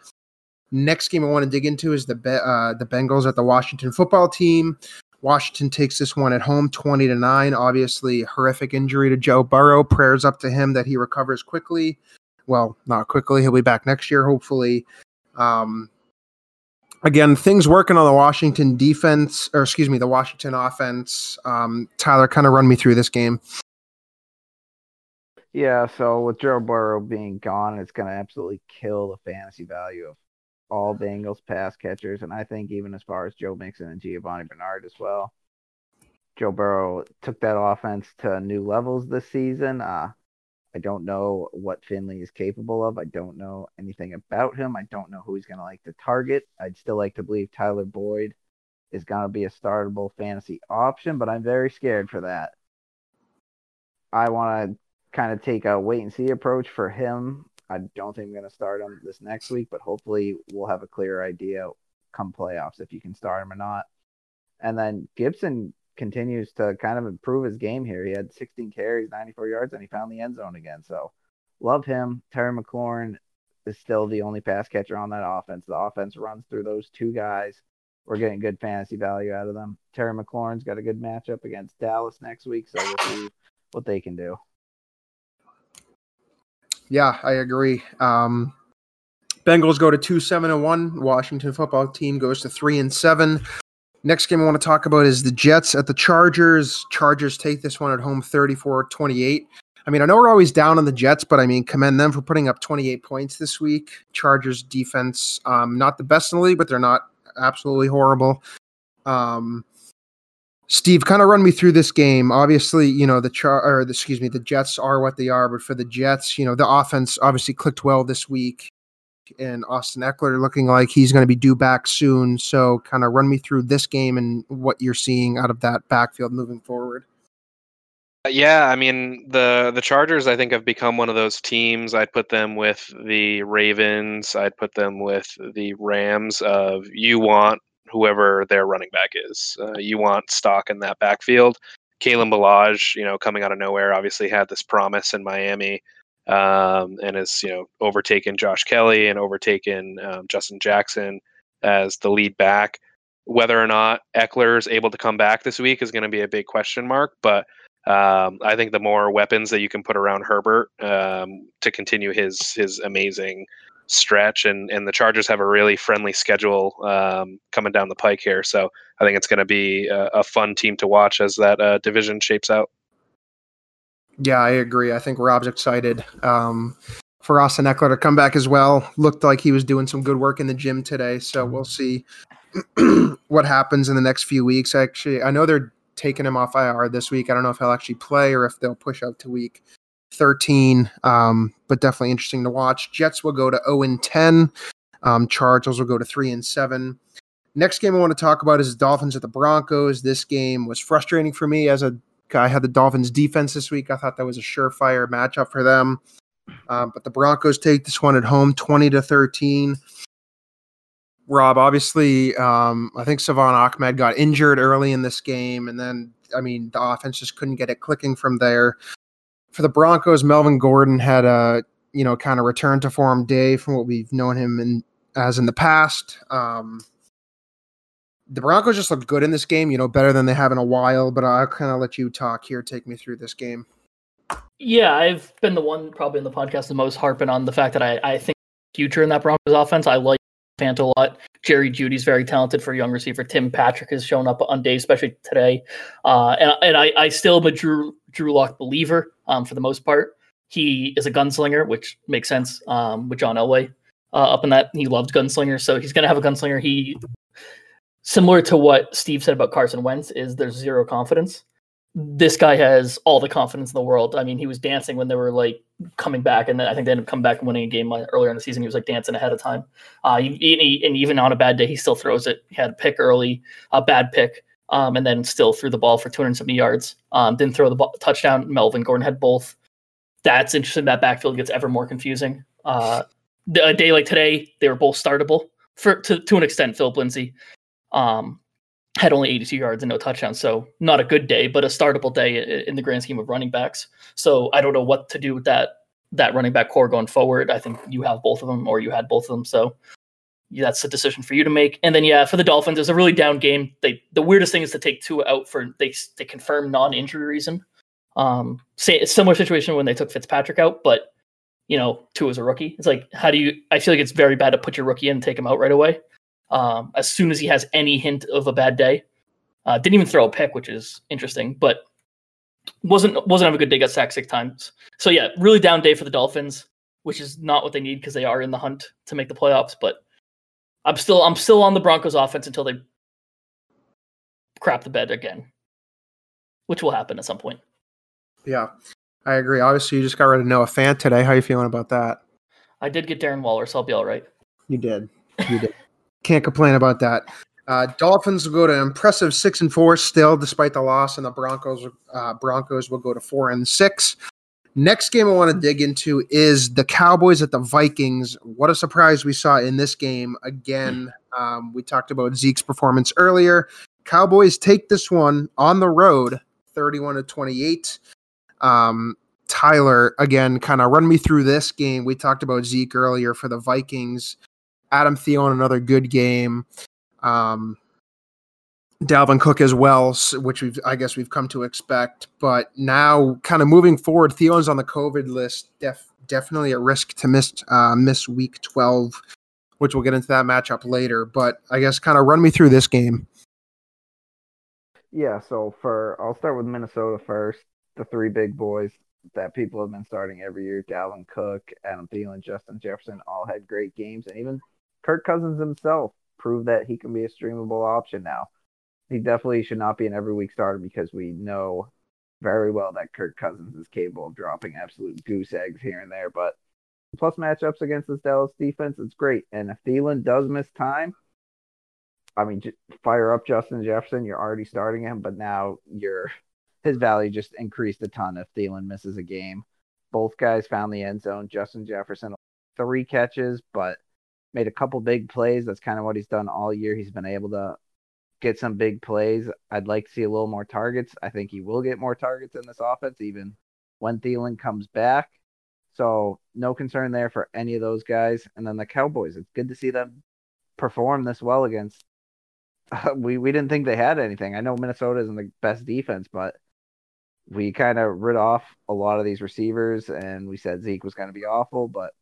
Next game I want to dig into is the uh, the Bengals at the Washington football team. Washington takes this one at home, twenty to nine. Obviously, horrific injury to Joe Burrow. Prayers up to him that he recovers quickly. Well, not quickly. He'll be back next year, hopefully. Um, again, things working on the Washington defense, or excuse me, the Washington offense. Um, Tyler, kind of run me through this game. Yeah, so with Joe Burrow being gone, it's going to absolutely kill the fantasy value of all Bengals pass catchers, and I think even as far as Joe Mixon and Giovanni Bernard as well. Joe Burrow took that offense to new levels this season. Uh, I don't know what Finley is capable of. I don't know anything about him. I don't know who he's going to like to target. I'd still like to believe Tyler Boyd is going to be a startable fantasy option, but I'm very scared for that. I want to kind of take a wait and see approach for him I don't think I'm going to start him this next week, but hopefully we'll have a clear idea come playoffs if you can start him or not. And then Gibson continues to kind of improve his game here. He had 16 carries, 94 yards, and he found the end zone again. So love him. Terry McLaurin is still the only pass catcher on that offense. The offense runs through those two guys. We're getting good fantasy value out of them. Terry McLaurin's got a good matchup against Dallas next week, so we'll see what they can do. Yeah, I agree. Um, Bengals go to two seven and one. Washington football team goes to three and seven. Next game I want to talk about is the Jets at the Chargers. Chargers take this one at home 34-28. I mean, I know we're always down on the Jets, but I mean, commend them for putting up 28 points this week. Chargers defense, um, not the best in the league, but they're not absolutely horrible. Um, Steve, kind of run me through this game. Obviously, you know the char or the, excuse me, the Jets are what they are, but for the Jets, you know the offense obviously clicked well this week, and Austin Ekeler looking like he's going to be due back soon. So, kind of run me through this game and what you're seeing out of that backfield moving forward. Yeah, I mean the the Chargers I think have become one of those teams. I'd put them with the Ravens. I'd put them with the Rams. Of you want whoever their running back is. Uh, you want stock in that backfield. Kalen Ballage, you know, coming out of nowhere, obviously had this promise in Miami, um, and has you know overtaken Josh Kelley and overtaken um, Justin Jackson as the lead back. Whether or not Ekeler is able to come back this week is going to be a big question mark, but um, I think the more weapons that you can put around Herbert um, to continue his his amazing stretch, and and the Chargers have a really friendly schedule um, coming down the pike here. So I think it's going to be a, a, fun team to watch as that uh, division shapes out. Yeah, I agree. I think Rob's excited um, for Austin Ekeler to come back as well. Looked like he was doing some good work in the gym today, so we'll see what happens in the next few weeks. Actually, I know they're taking him off IR this week. I don't know if he'll actually play or if they'll push out to week 13, um, but definitely interesting to watch. Jets will go to 0 and 10. Um, Chargers will go to 3 and 7. Next game I want to talk about is Dolphins at the Broncos. This game was frustrating for me as a guy had the Dolphins defense this week. I thought that was a surefire matchup for them. Um, but the Broncos take this one at home 20 to 13. Rob, obviously, um, I think Salvon Ahmed got injured early in this game, and then I mean the offense just couldn't get it clicking from there for the Broncos, Melvin Gordon had a you know kind of return to form day from what we've known him in as in the past. Um, the Broncos just looked good in this game, you know, better than they have in a while. But I'll kind of let you talk here, take me through this game. Yeah, I've been the one probably in the podcast the most harping on the fact that I, I think future in that Broncos offense. I like Fant a lot. Jerry Jeudy's very talented for a young receiver. Tim Patrick has shown up on day, especially today. Uh, and and I, I still am a Drew Drew Lock believer um, for the most part. He is a gunslinger, which makes sense um, with John Elway uh, up in that. He loved gunslingers, so he's going to have a gunslinger. He similar to what Steve said about Carson Wentz is there's zero confidence. This guy has all the confidence in the world. I mean, he was dancing when they were like coming back, and then I think they ended up coming back and winning a game earlier in the season. He was like dancing ahead of time. Uh, he, he, and even on a bad day, he still throws it. He had a pick early, a bad pick, um, and then still threw the ball for 270 yards. Um, didn't throw the ball, touchdown. Melvin Gordon had both. That's interesting. That backfield gets ever more confusing. Uh, a day like today, they were both startable for to, to an extent. Philip Lindsay um, had only 82 yards and no touchdowns, so not a good day, but a startable day in the grand scheme of running backs. So I don't know what to do with that that running back core going forward. I think you have both of them, or you had both of them. So that's a decision for you to make. And then yeah, for the Dolphins, it's a really down game. They the weirdest thing is to take Tua out for they they confirm non-injury reason. Um, say similar situation when they took Fitzpatrick out, but you know, Tua as a rookie. It's like how do you? I feel like it's very bad to put your rookie in and take him out right away. Um, as soon as he has any hint of a bad day, uh, didn't even throw a pick, which is interesting, but wasn't wasn't have a good day. Got sacked six times. So yeah, really down day for the Dolphins, which is not what they need because they are in the hunt to make the playoffs, but I'm still I'm still on the Broncos offense until they crap the bed again, which will happen at some point. Yeah, I agree. Obviously, you just got rid of Noah Fant today. How are you feeling about that? I did get Darren Waller, so I'll be all right. You did. You did. Can't complain about that. Uh, Dolphins will go to impressive six and four still, despite the loss, and the Broncos uh, Broncos will go to four and six. Next game I want to dig into is the Cowboys at the Vikings. What a surprise we saw in this game. Again, um, we talked about Zeke's performance earlier. Cowboys take this one on the road, 31 to 28. Um, Tyler, again, kind of run me through this game. We talked about Zeke earlier for the Vikings. Adam Thielen, another good game. Um, Dalvin Cook as well, which we've I guess we've come to expect. But now, kind of moving forward, Thielen's on the COVID list. Def, definitely a risk to miss uh, miss Week 12, which we'll get into that matchup later. But I guess kind of run me through this game. Yeah, so for I'll start with Minnesota first. The three big boys that people have been starting every year: Dalvin Cook, Adam Thielen, Justin Jefferson, all had great games, and even Kirk Cousins himself proved that he can be a streamable option now. he definitely should not be an every week starter because we know very well that Kirk Cousins is capable of dropping absolute goose eggs here and there. But plus matchups against this Dallas defense, it's great. And if Thielen does miss time, I mean, fire up Justin Jefferson. You're already starting him, but now your his value just increased a ton if Thielen misses a game. Both guys found the end zone. Justin Jefferson, three catches, but made a couple big plays. That's kind of what he's done all year. He's been able to get some big plays. I'd like to see a little more targets. I think he will get more targets in this offense, even when Thielen comes back. So no concern there for any of those guys. And then the Cowboys, it's good to see them perform this well against. Uh, we we didn't think they had anything. I know Minnesota isn't the best defense, but we kind of rid off a lot of these receivers, and we said Zeke was going to be awful, but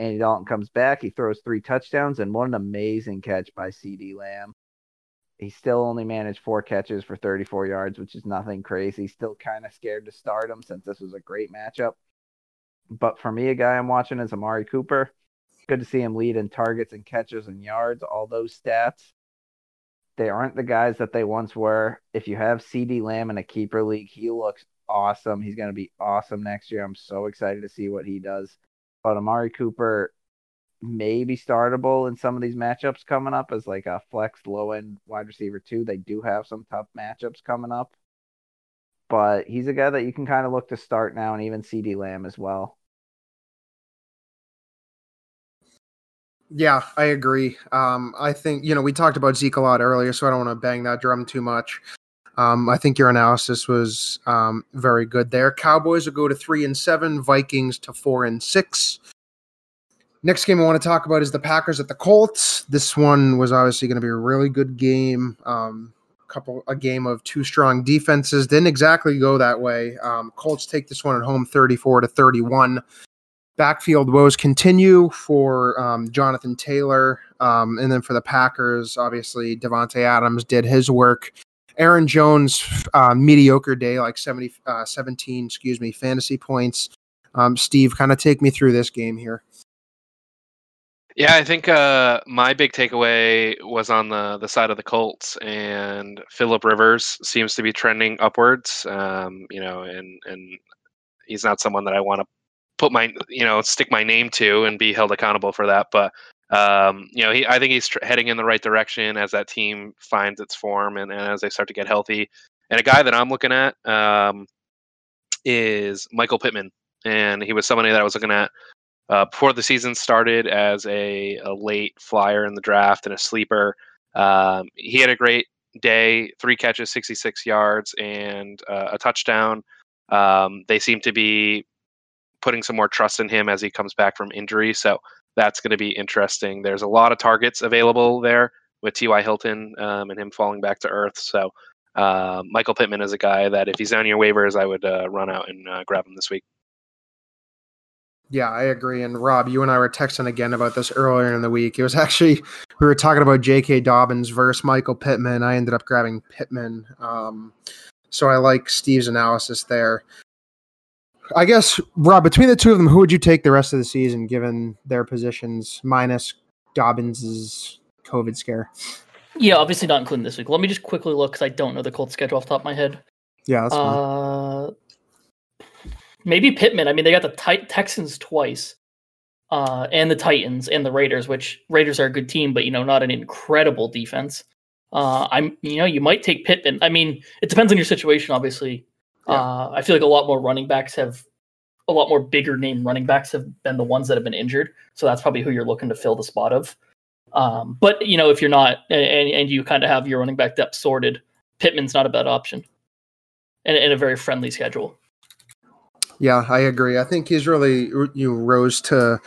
Andy Dalton comes back. He throws three touchdowns, and an amazing catch by CeeDee Lamb. He still only managed four catches for 34 yards, which is nothing crazy. Still kind of scared to start him since this was a great matchup. But for me, a guy I'm watching is Amari Cooper. Good to see him lead in targets and catches and yards, all those stats. They aren't the guys that they once were. If you have CeeDee Lamb in a keeper league, he looks awesome. He's going to be awesome next year. I'm so excited to see what he does. But Amari Cooper may be startable in some of these matchups coming up as like a flex low end wide receiver too. They do have some tough matchups coming up. But he's a guy that you can kind of look to start now and even CeeDee Lamb as well. Yeah, I agree. Um, I think you know we talked about Zeke a lot earlier, so I don't want to bang that drum too much. Um, I think your analysis was um, very good there. Cowboys will go to three and seven, Vikings to four and six. Next game I want to talk about is the Packers at the Colts. This one was obviously going to be a really good game. Um, couple a game of two strong defenses didn't exactly go that way. Um, Colts take this one at home, thirty-four to thirty-one. Backfield woes continue for um, Jonathan Taylor, um, and then for the Packers, obviously Davante Adams did his work. Aaron Jones, uh, mediocre day, like 70, uh, 17, excuse me, fantasy points. Um, Steve, kind of take me through this game here. Yeah, I think uh, my big takeaway was on the the side of the Colts, and Philip Rivers seems to be trending upwards. Um, you know, and and he's not someone that I want to put my you know stick my name to and be held accountable for that. But um, you know, he I think he's tr- heading in the right direction as that team finds its form and, and as they start to get healthy. And a guy that I'm looking at um, is Michael Pittman, and he was somebody that I was looking at uh, before the season started as a, a, late flyer in the draft and a sleeper. Um, he had a great day, three catches, 66 yards, and uh, a touchdown. Um, they seem to be putting some more trust in him as he comes back from injury. So that's going to be interesting. There's a lot of targets available there with T.Y. Hilton um, and him falling back to earth. So uh, Michael Pittman is a guy that if he's on your waivers, I would uh, run out and uh, grab him this week. Yeah, I agree. And Rob, you and I were texting again about this earlier in the week. It was actually we were talking about J.K. Dobbins versus Michael Pittman. I ended up grabbing Pittman, um, so I like Steve's analysis there. I guess Rob, between the two of them, who would you take the rest of the season, given their positions minus Dobbins's COVID scare? Yeah, obviously not including this week. Let me just quickly look because I don't know the Colts schedule off the top of my head. Yeah, that's uh, maybe Pittman. I mean, they got the tit- Texans twice, uh, and the Titans and the Raiders, which Raiders are a good team, but you know, not an incredible defense. Uh, I'm, you know, you might take Pittman. I mean, it depends on your situation, obviously. Yeah. Uh, I feel like a lot more running backs have, a lot more bigger name running backs have been the ones that have been injured. So that's probably who you're looking to fill the spot of. Um, but you know, if you're not, and, and you kind of have your running back depth sorted, Pittman's not a bad option, and, and a very friendly schedule. Yeah, I agree. I think he's really you know, rose to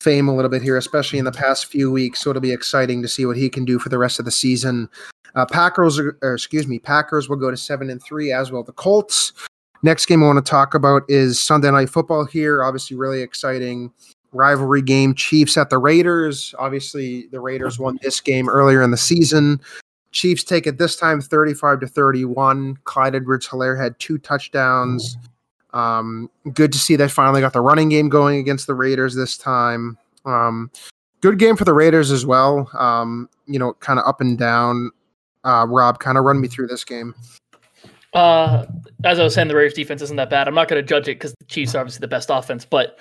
fame a little bit here, especially in the past few weeks. So it'll be exciting to see what he can do for the rest of the season. Uh, Packers, or excuse me, Packers will go to seven and three, as well. the Colts. Next game I want to talk about is Sunday Night Football. Here, obviously, really exciting rivalry game. Chiefs at the Raiders. Obviously, the Raiders won this game earlier in the season. Chiefs take it this time, thirty-five to thirty-one. Clyde Edwards-Helaire had two touchdowns. Um, good to see they finally got the running game going against the Raiders this time. Um, good game for the Raiders as well. Um, you know, kind of up and down. Uh, Rob, kind of run me through this game. Uh, as I was saying, the Raiders defense isn't that bad. I'm not going to judge it because the Chiefs are obviously the best offense, but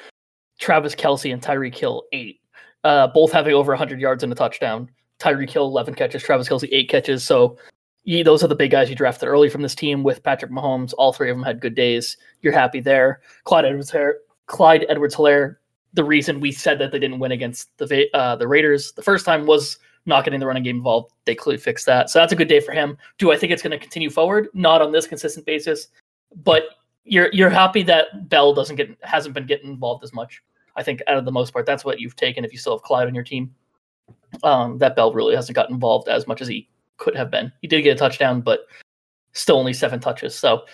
Travis Kelce and Tyreek Hill eight, uh, both having over 100 yards and a touchdown. Tyreek Hill 11 catches, Travis Kelce eight catches. So those are the big guys you drafted early from this team with Patrick Mahomes. All three of them had good days. You're happy there. Clyde Edwards Clyde Edwards Helaire. The reason we said that they didn't win against the uh, the Raiders the first time was not getting the running game involved. They clearly fixed that. So that's a good day for him. Do I think it's going to continue forward? Not on this consistent basis, but you're you're happy that Bell doesn't get hasn't been getting involved as much. I think out of the most part, that's what you've taken if you still have Clyde on your team. Um, that Bell really hasn't gotten involved as much as he could have been. He did get a touchdown, but still only seven touches. So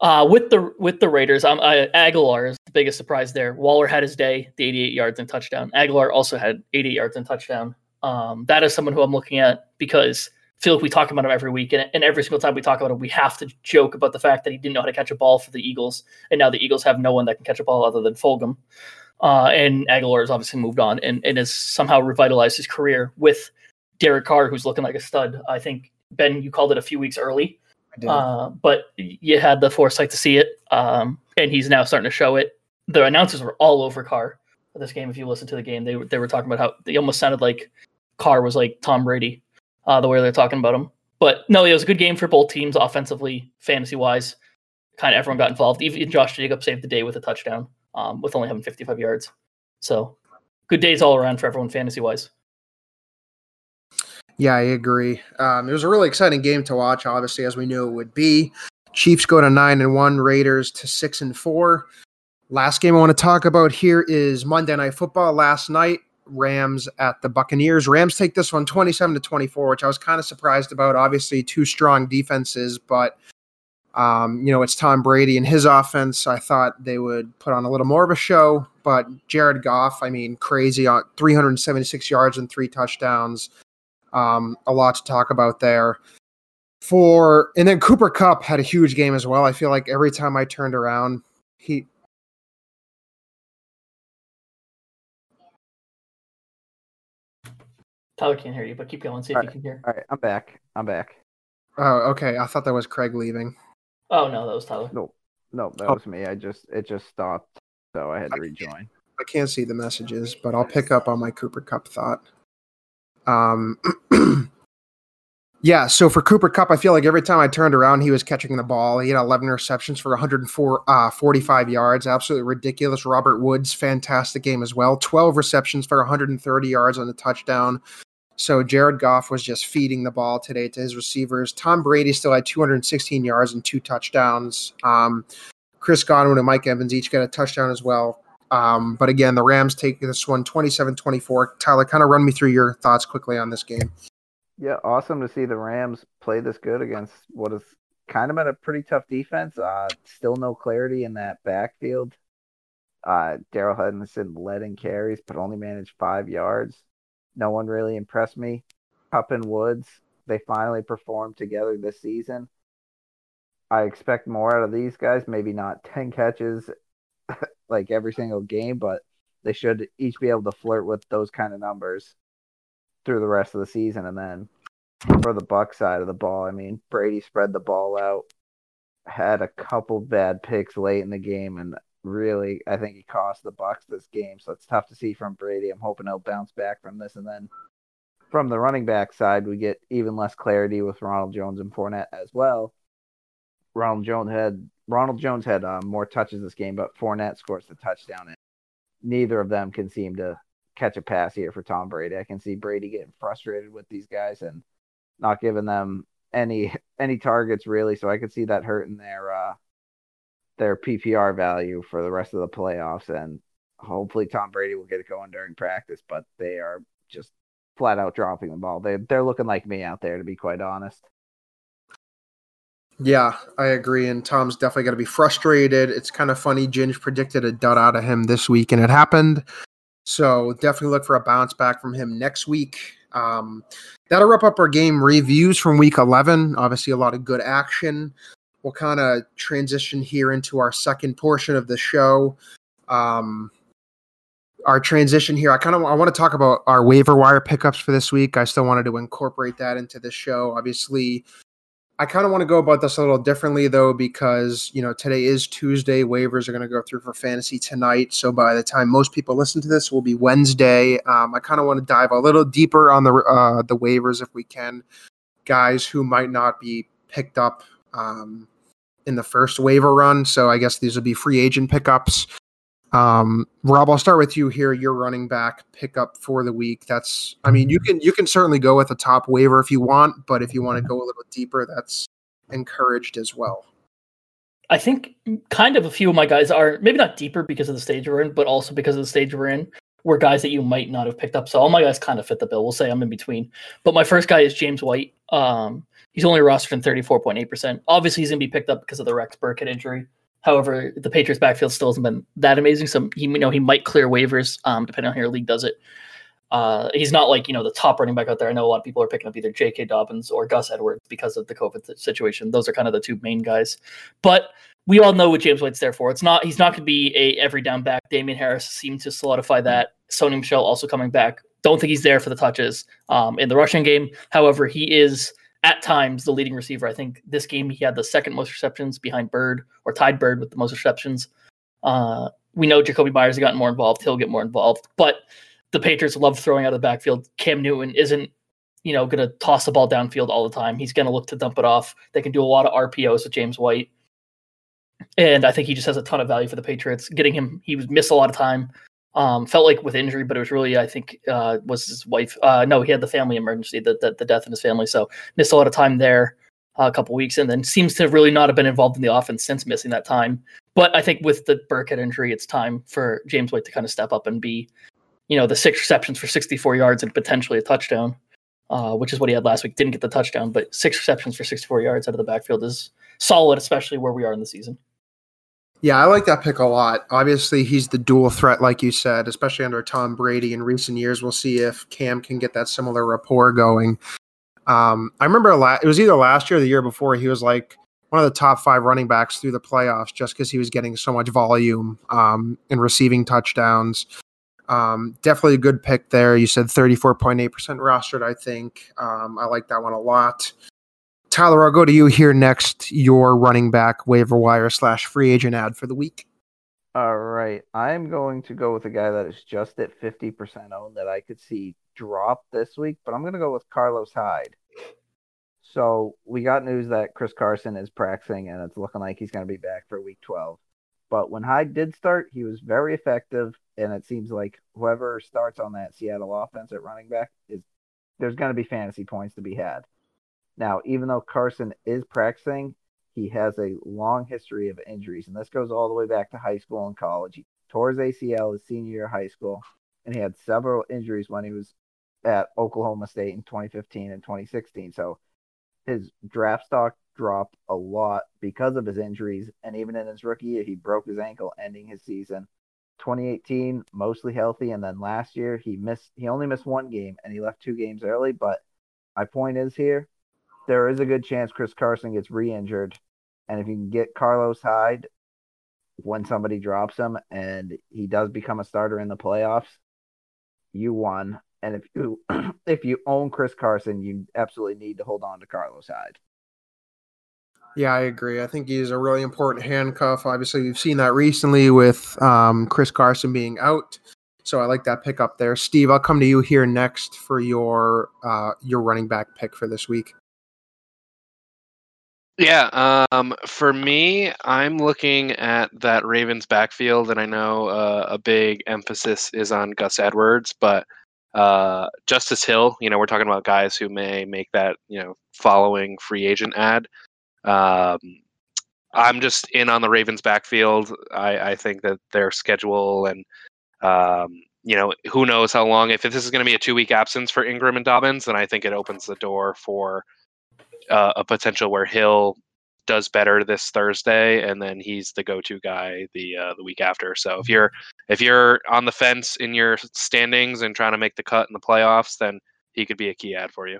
uh, with the with the Raiders, um, uh, Agholor is the biggest surprise there. Waller had his day, the 88 yards and touchdown. Agholor also had 88 yards and touchdown. Um, that is someone who I'm looking at because I feel like we talk about him every week, and, and every single time we talk about him, we have to joke about the fact that he didn't know how to catch a ball for the Eagles, and now the Eagles have no one that can catch a ball other than Fulgham. Uh, and Agholor has obviously moved on and, and has somehow revitalized his career with Derek Carr, who's looking like a stud. I think Ben, you called it a few weeks early, uh, but you had the foresight to see it, um, and he's now starting to show it. The announcers were all over Carr for this game. If you listen to the game, they they were talking about how they almost sounded like Carr was like Tom Brady, uh, the way they're talking about him. But no, it was a good game for both teams, offensively, fantasy wise. Kind of everyone got involved. Even Josh Jacobs saved the day with a touchdown, um, with only having 55 yards. So good days all around for everyone, fantasy wise. Yeah, I agree. Um, it was a really exciting game to watch, obviously, as we knew it would be. Chiefs go to nine and one, Raiders to six and four. Last game I want to talk about here is Monday Night Football. Last night, Rams at the Buccaneers. Rams take this one 27 to 24, which I was kind of surprised about. Obviously, two strong defenses, but um, you know, it's Tom Brady and his offense. I thought they would put on a little more of a show, but Jared Goff, I mean, crazy on 376 yards and three touchdowns. Um, a lot to talk about there. For and then Cooper Kupp had a huge game as well. I feel like every time I turned around, he Tyler can't hear you, but keep going. See if All you right. can hear. All right, I'm back. I'm back. Oh, okay. I thought that was Craig leaving. Oh no, that was Tyler. No, no, that Oh. was me. I just it just stopped, so I had to rejoin. I can't see the messages, but I'll pick up on my Cooper Kupp thought. Um, yeah. So for Cooper Kupp, I feel like every time I turned around, he was catching the ball. He had 11 receptions for 104, uh, 45 yards. Absolutely ridiculous. Robert Woods, fantastic game as well. 12 receptions for 130 yards on the touchdown. So Jared Goff was just feeding the ball today to his receivers. Tom Brady still had 216 yards and two touchdowns. Um, Chris Godwin and Mike Evans each got a touchdown as well. Um, but again, the Rams take this one 27 24. Tyler, kind of run me through your thoughts quickly on this game. Yeah, awesome to see the Rams play this good against what is kind of been a pretty tough defense. Uh, still no clarity in that backfield. Uh, Daryl Hudson led in carries, but only managed five yards. No one really impressed me. Kupp and Woods, they finally performed together this season. I expect more out of these guys. Maybe not 10 catches like every single game, but they should each be able to flirt with those kind of numbers through the rest of the season. And then for the Buck side of the ball, I mean, Brady spread the ball out, had a couple bad picks late in the game, and really, I think he cost the Bucks this game. So it's tough to see from Brady. I'm hoping he'll bounce back from this. And then from the running back side, we get even less clarity with Ronald Jones and Fournette as well. Ronald Jones had Ronald Jones had uh, more touches this game, but Fournette scores the touchdown, and neither of them can seem to catch a pass here for Tom Brady. I can see Brady getting frustrated with these guys and not giving them any any targets really. So I could see that hurting their uh, their PPR value for the rest of the playoffs. And hopefully Tom Brady will get it going during practice, but they are just flat out dropping the ball. They they're looking like me out there to be quite honest. Yeah, I agree. And Tom's definitely going to be frustrated. It's kind of funny. Ginge predicted a dud out of him this week, and it happened. So definitely look for a bounce back from him next week. Um, that'll wrap up our game reviews from week 11. Obviously, a lot of good action. We'll kind of transition here into our second portion of the show. Um, our transition here. I kind of I want to talk about our waiver wire pickups for this week. I still wanted to incorporate that into the show. Obviously, I kind of want to go about this a little differently though, because you know today is Tuesday. Waivers are going to go through for fantasy tonight. So by the time most people listen to this, will be Wednesday. Um, I kind of want to dive a little deeper on the uh, the waivers if we can, guys who might not be picked up um, in the first waiver run. So I guess these will be free agent pickups. Um, Rob, I'll start with you here. Your running back pickup for the week. That's, I mean, you can you can certainly go with a top waiver if you want, but if you want to go a little deeper, that's encouraged as well. I think kind of a few of my guys are maybe not deeper because of the stage we're in, but also because of the stage we're in, were guys that you might not have picked up. So all my guys kind of fit the bill. We'll say I'm in between. But my first guy is James White. Um, he's only rostered in 34.8%. Obviously, he's going to be picked up because of the Rex Burkhead injury. However, the Patriots backfield still hasn't been that amazing. So he, you know, he might clear waivers, um, depending on how your league does it. Uh, he's not like you know the top running back out there. I know a lot of people are picking up either J.K. Dobbins or Gus Edwards because of the COVID situation. Those are kind of the two main guys. But we all know what James White's there for. It's not he's not going to be a every down back. Damien Harris seemed to solidify that. Sony Michel also coming back. Don't think he's there for the touches um, in the rushing game. However, he is at times the leading receiver. I think this game he had the second most receptions behind Byrd or tied Byrd with the most receptions. Uh, we know Jakobi Meyers has gotten more involved. He'll get more involved, but the Patriots love throwing out of the backfield. Cam Newton isn't, you know, going to toss the ball downfield all the time. He's going to look to dump it off. They can do a lot of RPOs with James White. And I think he just has a ton of value for the Patriots. Getting him, he was miss a lot of time. Um, felt like with injury, but it was really, I think, uh, was his wife. Uh, no, he had the family emergency, the, the, the death in his family. So missed a lot of time there, uh, a couple weeks, and then seems to really not have been involved in the offense since missing that time. But I think with the Burkhead injury, it's time for James White to kind of step up and be, you know, the six receptions for 64 yards and potentially a touchdown, uh, which is what he had last week. Didn't get the touchdown, but six receptions for 64 yards out of the backfield is solid, especially where we are in the season. Yeah, I like that pick a lot. Obviously, he's the dual threat, like you said, especially under Tom Brady in recent years. We'll see if Cam can get that similar rapport going. Um, I remember la- it was either last year or the year before. He was like one of the top five running backs through the playoffs just because he was getting so much volume um, and receiving touchdowns. Um, definitely a good pick there. You said 34.8% rostered, I think. Um, I like that one a lot. Tyler, I'll go to you here next. Your running back waiver wire slash free agent ad for the week. All right. I'm going to go with a guy that is just at 50% owned that I could see drop this week, but I'm going to go with Carlos Hyde. So we got news that Chris Carson is practicing and it's looking like he's going to be back for week 12. But when Hyde did start, he was very effective. And it seems like whoever starts on that Seattle offense at running back is there's going to be fantasy points to be had. Now, even though Carson is practicing, he has a long history of injuries, and this goes all the way back to high school and college. He tore his ACL his senior year of high school, and he had several injuries when he was at Oklahoma State in 2015 and 2016. So his draft stock dropped a lot because of his injuries, and even in his rookie year, he broke his ankle, ending his season. 2018, mostly healthy, and then last year he missed. He only missed one game, and he left two games early. But my point is here, there is a good chance Chris Carson gets re-injured, and if you can get Carlos Hyde when somebody drops him and he does become a starter in the playoffs, you won. And if you if you own Chris Carson, you absolutely need to hold on to Carlos Hyde. Yeah, I agree. I think he's a really important handcuff. Obviously, we've seen that recently with um, Chris Carson being out. So I like that pick up there. Steve, I'll come to you here next for your uh, your running back pick for this week. Yeah, um, for me, I'm looking at that Ravens backfield, and I know uh, a big emphasis is on Gus Edwards, but uh, Justice Hill, you know, we're talking about guys who may make that, you know, following free agent ad. Um, I'm just in on the Ravens backfield. I, I think that their schedule and, um, you know, who knows how long. If this is going to be a two week absence for Ingram and Dobbins, then I think it opens the door for uh, a potential where Hill does better this Thursday, and then he's the go-to guy the uh, the week after. So if you're if you're on the fence in your standings and trying to make the cut in the playoffs, then he could be a key ad for you.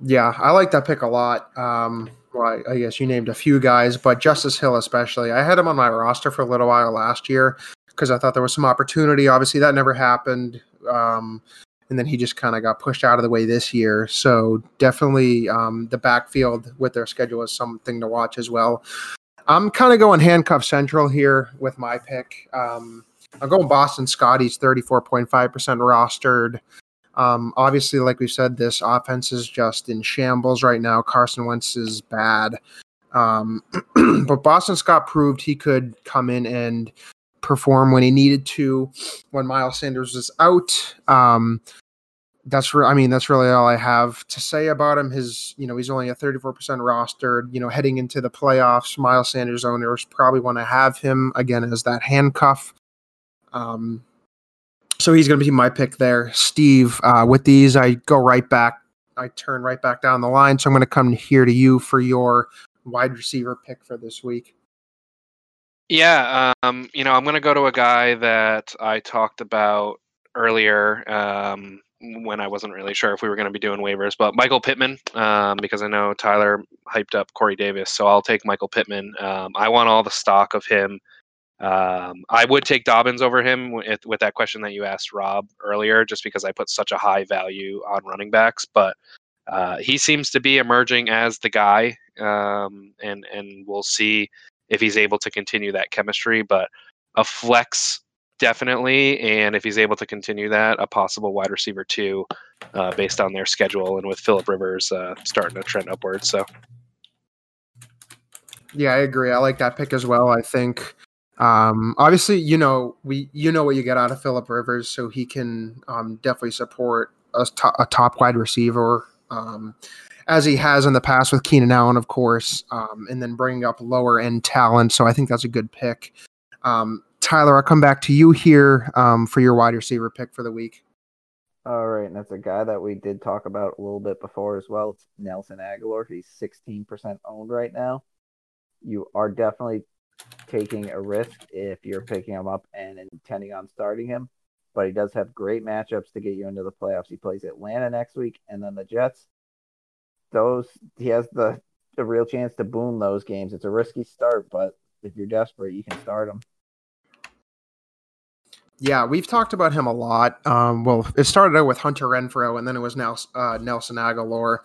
Yeah, I like that pick a lot. Um, well, I, I guess you named a few guys, but Justice Hill especially. I had him on my roster for a little while last year because I thought there was some opportunity. Obviously, that never happened. Um, and then he just kind of got pushed out of the way this year. So definitely um, the backfield with their schedule is something to watch as well. I'm kind of going handcuff central here with my pick. Um, I'm going Boston Scott. He's 34.5% rostered. Um, obviously, like we said, this offense is just in shambles right now. Carson Wentz is bad. Um, but Boston Scott proved he could come in and perform when he needed to when Miles Sanders was out. Um, that's re- I mean that's really all I have to say about him. His you know he's only a 34% rostered. You know heading into the playoffs, Miles Sanders owners probably want to have him again as that handcuff. Um, so he's going to be my pick there, Steve. Uh, with these, I go right back. I turn right back down the line. So I'm going to come here to you for your wide receiver pick for this week. Yeah, um, you know, I'm going to go to a guy that I talked about earlier um, when I wasn't really sure if we were going to be doing waivers, but Michael Pittman, um, because I know Tyler hyped up Corey Davis, so I'll take Michael Pittman. Um, I want all the stock of him. Um, I would take Dobbins over him with, with that question that you asked Rob earlier, just because I put such a high value on running backs. But uh, he seems to be emerging as the guy, um, and and we'll see if he's able to continue that chemistry. But a flex definitely, and if he's able to continue that, a possible wide receiver too, uh, based on their schedule and with Philip Rivers uh, starting to trend upwards. So. Yeah, I agree. I like that pick as well. I think um, obviously, you know we you know what you get out of Philip Rivers, so he can um, definitely support a, to- a top wide receiver, um, as he has in the past with Keenan Allen, of course, um, and then bringing up lower end talent. So I think that's a good pick. Um, Tyler, I'll come back to you here um, for your wide receiver pick for the week. All right, and that's a guy that we did talk about a little bit before as well. It's Nelson Agholor. He's 16% owned right now. You are definitely taking a risk if you're picking him up and intending on starting him. But he does have great matchups to get you into the playoffs. He plays Atlanta next week and then the Jets. Those he has the the real chance to boom those games. It's a risky start, but if you're desperate, you can start him. Yeah, we've talked about him a lot. Um, well, it started out with Hunter Renfrow, and then it was Nelson, uh, Nelson Agholor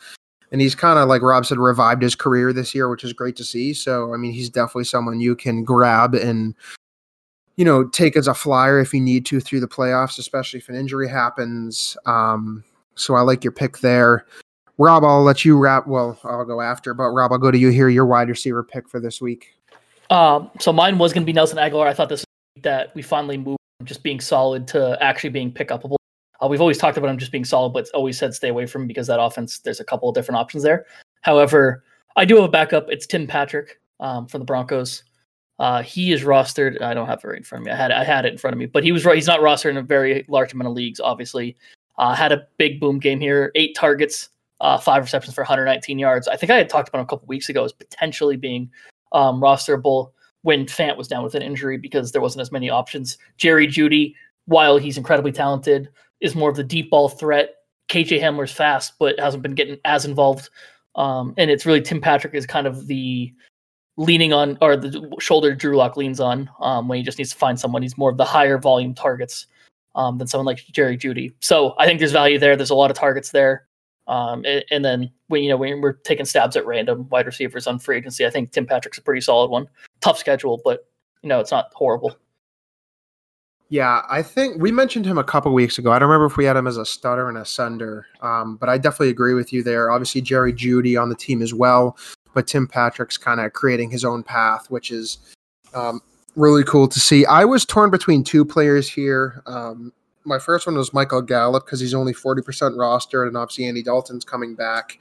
and he's kind of like Rob said, revived his career this year, which is great to see. So I mean, he's definitely someone you can grab and you know take as a flyer if you need to through the playoffs, especially if an injury happens. Um, so I like your pick there. Rob, I'll let you wrap. Well, I'll go after, but Rob, I'll go to you here. Your wide receiver pick for this week. Um, so mine was going to be Nelson Agholor. I thought this that we finally moved from just being solid to actually being pick upable. Uh, we've always talked about him just being solid, but always said stay away from him because that offense, there's a couple of different options there. However, I do have a backup. It's Tim Patrick um, from the Broncos. Uh, he is rostered. I don't have it right in front of me. I had I had it in front of me, but he was he's not rostered in a very large amount of leagues. Obviously, uh, had a big boom game here. Eight targets, uh, five receptions for 119 yards. I think I had talked about him a couple weeks ago as potentially being um, rosterable when Fant was down with an injury because there wasn't as many options. Jerry Jeudy, while he's incredibly talented, is more of the deep ball threat. KJ Hamler's fast, but hasn't been getting as involved. Um, and it's really Tim Patrick is kind of the leaning on or the shoulder Drew Lock leans on um, when he just needs to find someone. He's more of the higher volume targets um, than someone like Jerry Jeudy. So I think there's value there. There's a lot of targets there. Um, and, and, then when you know when we're taking stabs at random wide receivers on free agency, I think Tim Patrick's a pretty solid one. Tough schedule, but you know it's not horrible. Yeah, I think we mentioned him a couple weeks ago. I don't remember if we had him as a stutter and a sender, um, but I definitely agree with you there. Obviously, Jerry Jeudy on the team as well, but Tim Patrick's kind of creating his own path, which is um, really cool to see. I was torn between two players here. Um, my first one was Michael Gallup because he's only 40% rostered, and obviously Andy Dalton's coming back.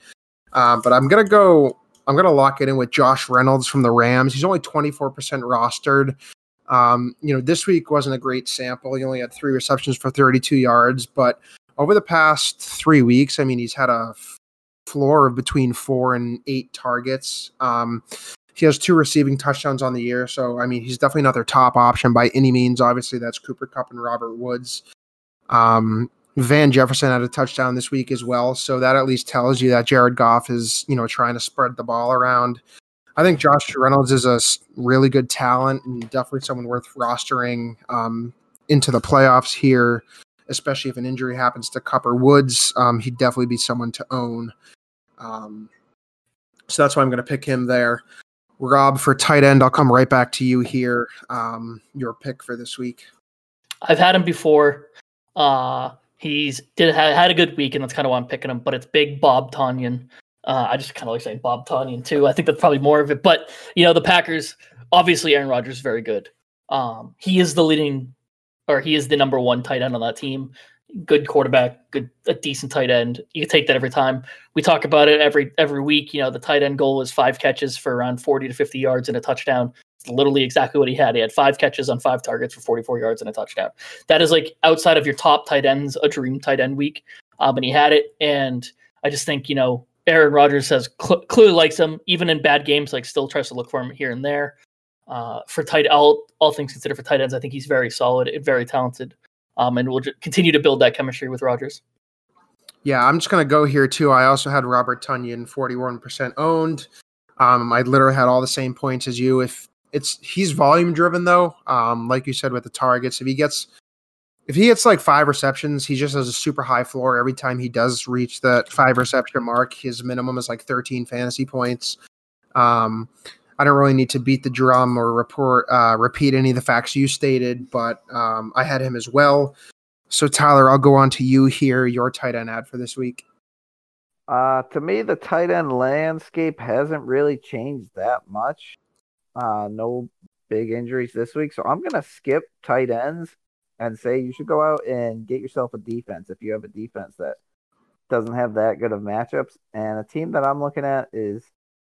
Um, but I'm gonna go. I'm gonna lock it in with Josh Reynolds from the Rams. He's only 24% rostered. Um, you know, this week wasn't a great sample. He only had three receptions for 32 yards, but over the past three weeks, I mean, he's had a floor of between four and eight targets. Um, he has two receiving touchdowns on the year, so I mean, he's definitely not their top option by any means. Obviously, that's Cooper Kupp and Robert Woods. Um, Van Jefferson had a touchdown this week as well, so that at least tells you that Jared Goff is, you know, trying to spread the ball around. I think Josh Reynolds is a really good talent and definitely someone worth rostering um, into the playoffs here, especially if an injury happens to Copper Woods. Um, he'd definitely be someone to own. Um, so that's why I'm going to pick him there. Rob, for tight end, I'll come right back to you here. Um, your pick for this week. I've had him before. Uh, he's did had a good week, and that's kind of why I'm picking him. But it's big Bob Tonyan. Uh, I just kind of like saying Bob Tonyan too. I think that's probably more of it. But you know, the Packers obviously Aaron Rodgers is very good. Um, he is the leading, or he is the number one tight end on that team good quarterback, good a decent tight end. You take that every time. We talk about it every every week. You know, the tight end goal is five catches for around 40 to 50 yards and a touchdown. Literally exactly what he had. He had five catches on five targets for 44 yards and a touchdown. That is like outside of your top tight ends, a dream tight end week. Um, and he had it. And I just think, you know, Aaron Rodgers says cl- clearly likes him, even in bad games, like still tries to look for him here and there. Uh, for tight all all things considered for tight ends, I think he's very solid and very talented um, and we'll continue to build that chemistry with Rodgers. Yeah, I'm just gonna go here too. I also had Robert Tonyan, 41% owned. Um, I literally had all the same points as you. If it's he's volume driven though, um, like you said with the targets, if he gets if he gets like five receptions, he just has a super high floor every time he does reach that five reception mark. His minimum is like 13 fantasy points. Um, I don't really need to beat the drum or report uh, repeat any of the facts you stated, but um, I had him as well. So Tyler, I'll go on to you here. Your tight end ad for this week. Uh, to me, the tight end landscape hasn't really changed that much. Uh, no big injuries this week, so I'm gonna skip tight ends and say you should go out and get yourself a defense if you have a defense that doesn't have that good of matchups. And a team that I'm looking at is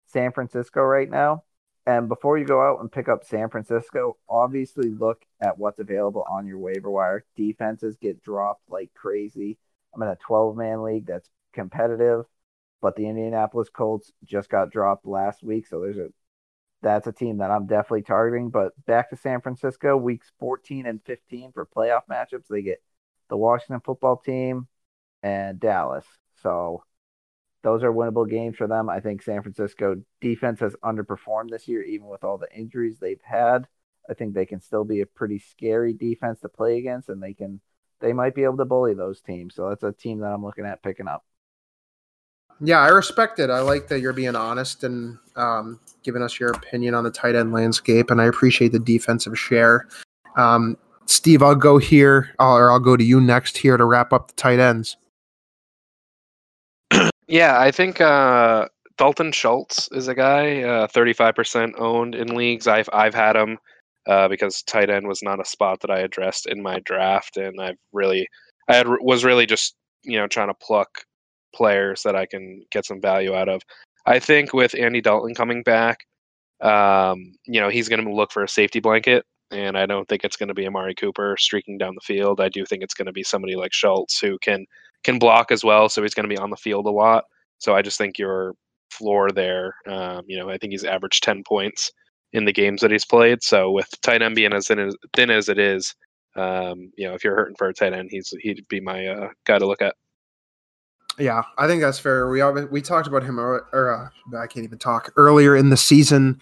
San Francisco right now. And before you go out and pick up San Francisco, obviously look at what's available on your waiver wire. Defenses get dropped like crazy. I'm in a 12 man league that's competitive, but the Indianapolis Colts just got dropped last week. So there's a that's a team that I'm definitely targeting. But back to San Francisco, weeks 14 and 15 for playoff matchups. They get the Washington football team and Dallas. So those are winnable games for them. I think San Francisco defense has underperformed this year, even with all the injuries they've had. I think they can still be a pretty scary defense to play against, and they can they might be able to bully those teams. So that's a team that I'm looking at picking up. Yeah, I respect it. I like that you're being honest and um, giving us your opinion on the tight end landscape, and I appreciate the defensive share. Um, Steve, I'll go here, or I'll go to you next here to wrap up the tight ends. Yeah, I think uh, Dalton Schultz is a guy, uh, 35% owned in leagues. I've I've had him uh, because tight end was not a spot that I addressed in my draft, and I've really I had was really just you know trying to pluck players that I can get some value out of. I think with Andy Dalton coming back, um, you know he's going to look for a safety blanket, and I don't think it's going to be Amari Cooper streaking down the field. I do think it's going to be somebody like Schultz who can can block as well, so he's going to be on the field a lot. So I just think your floor there, um, you know, I think he's averaged 10 points in the games that he's played. So with tight end being as thin as, thin as it is, um, you know, if you're hurting for a tight end, he's he'd be my uh, guy to look at. Yeah, I think that's fair. We we talked about him, or, or uh, I can't even talk earlier in the season.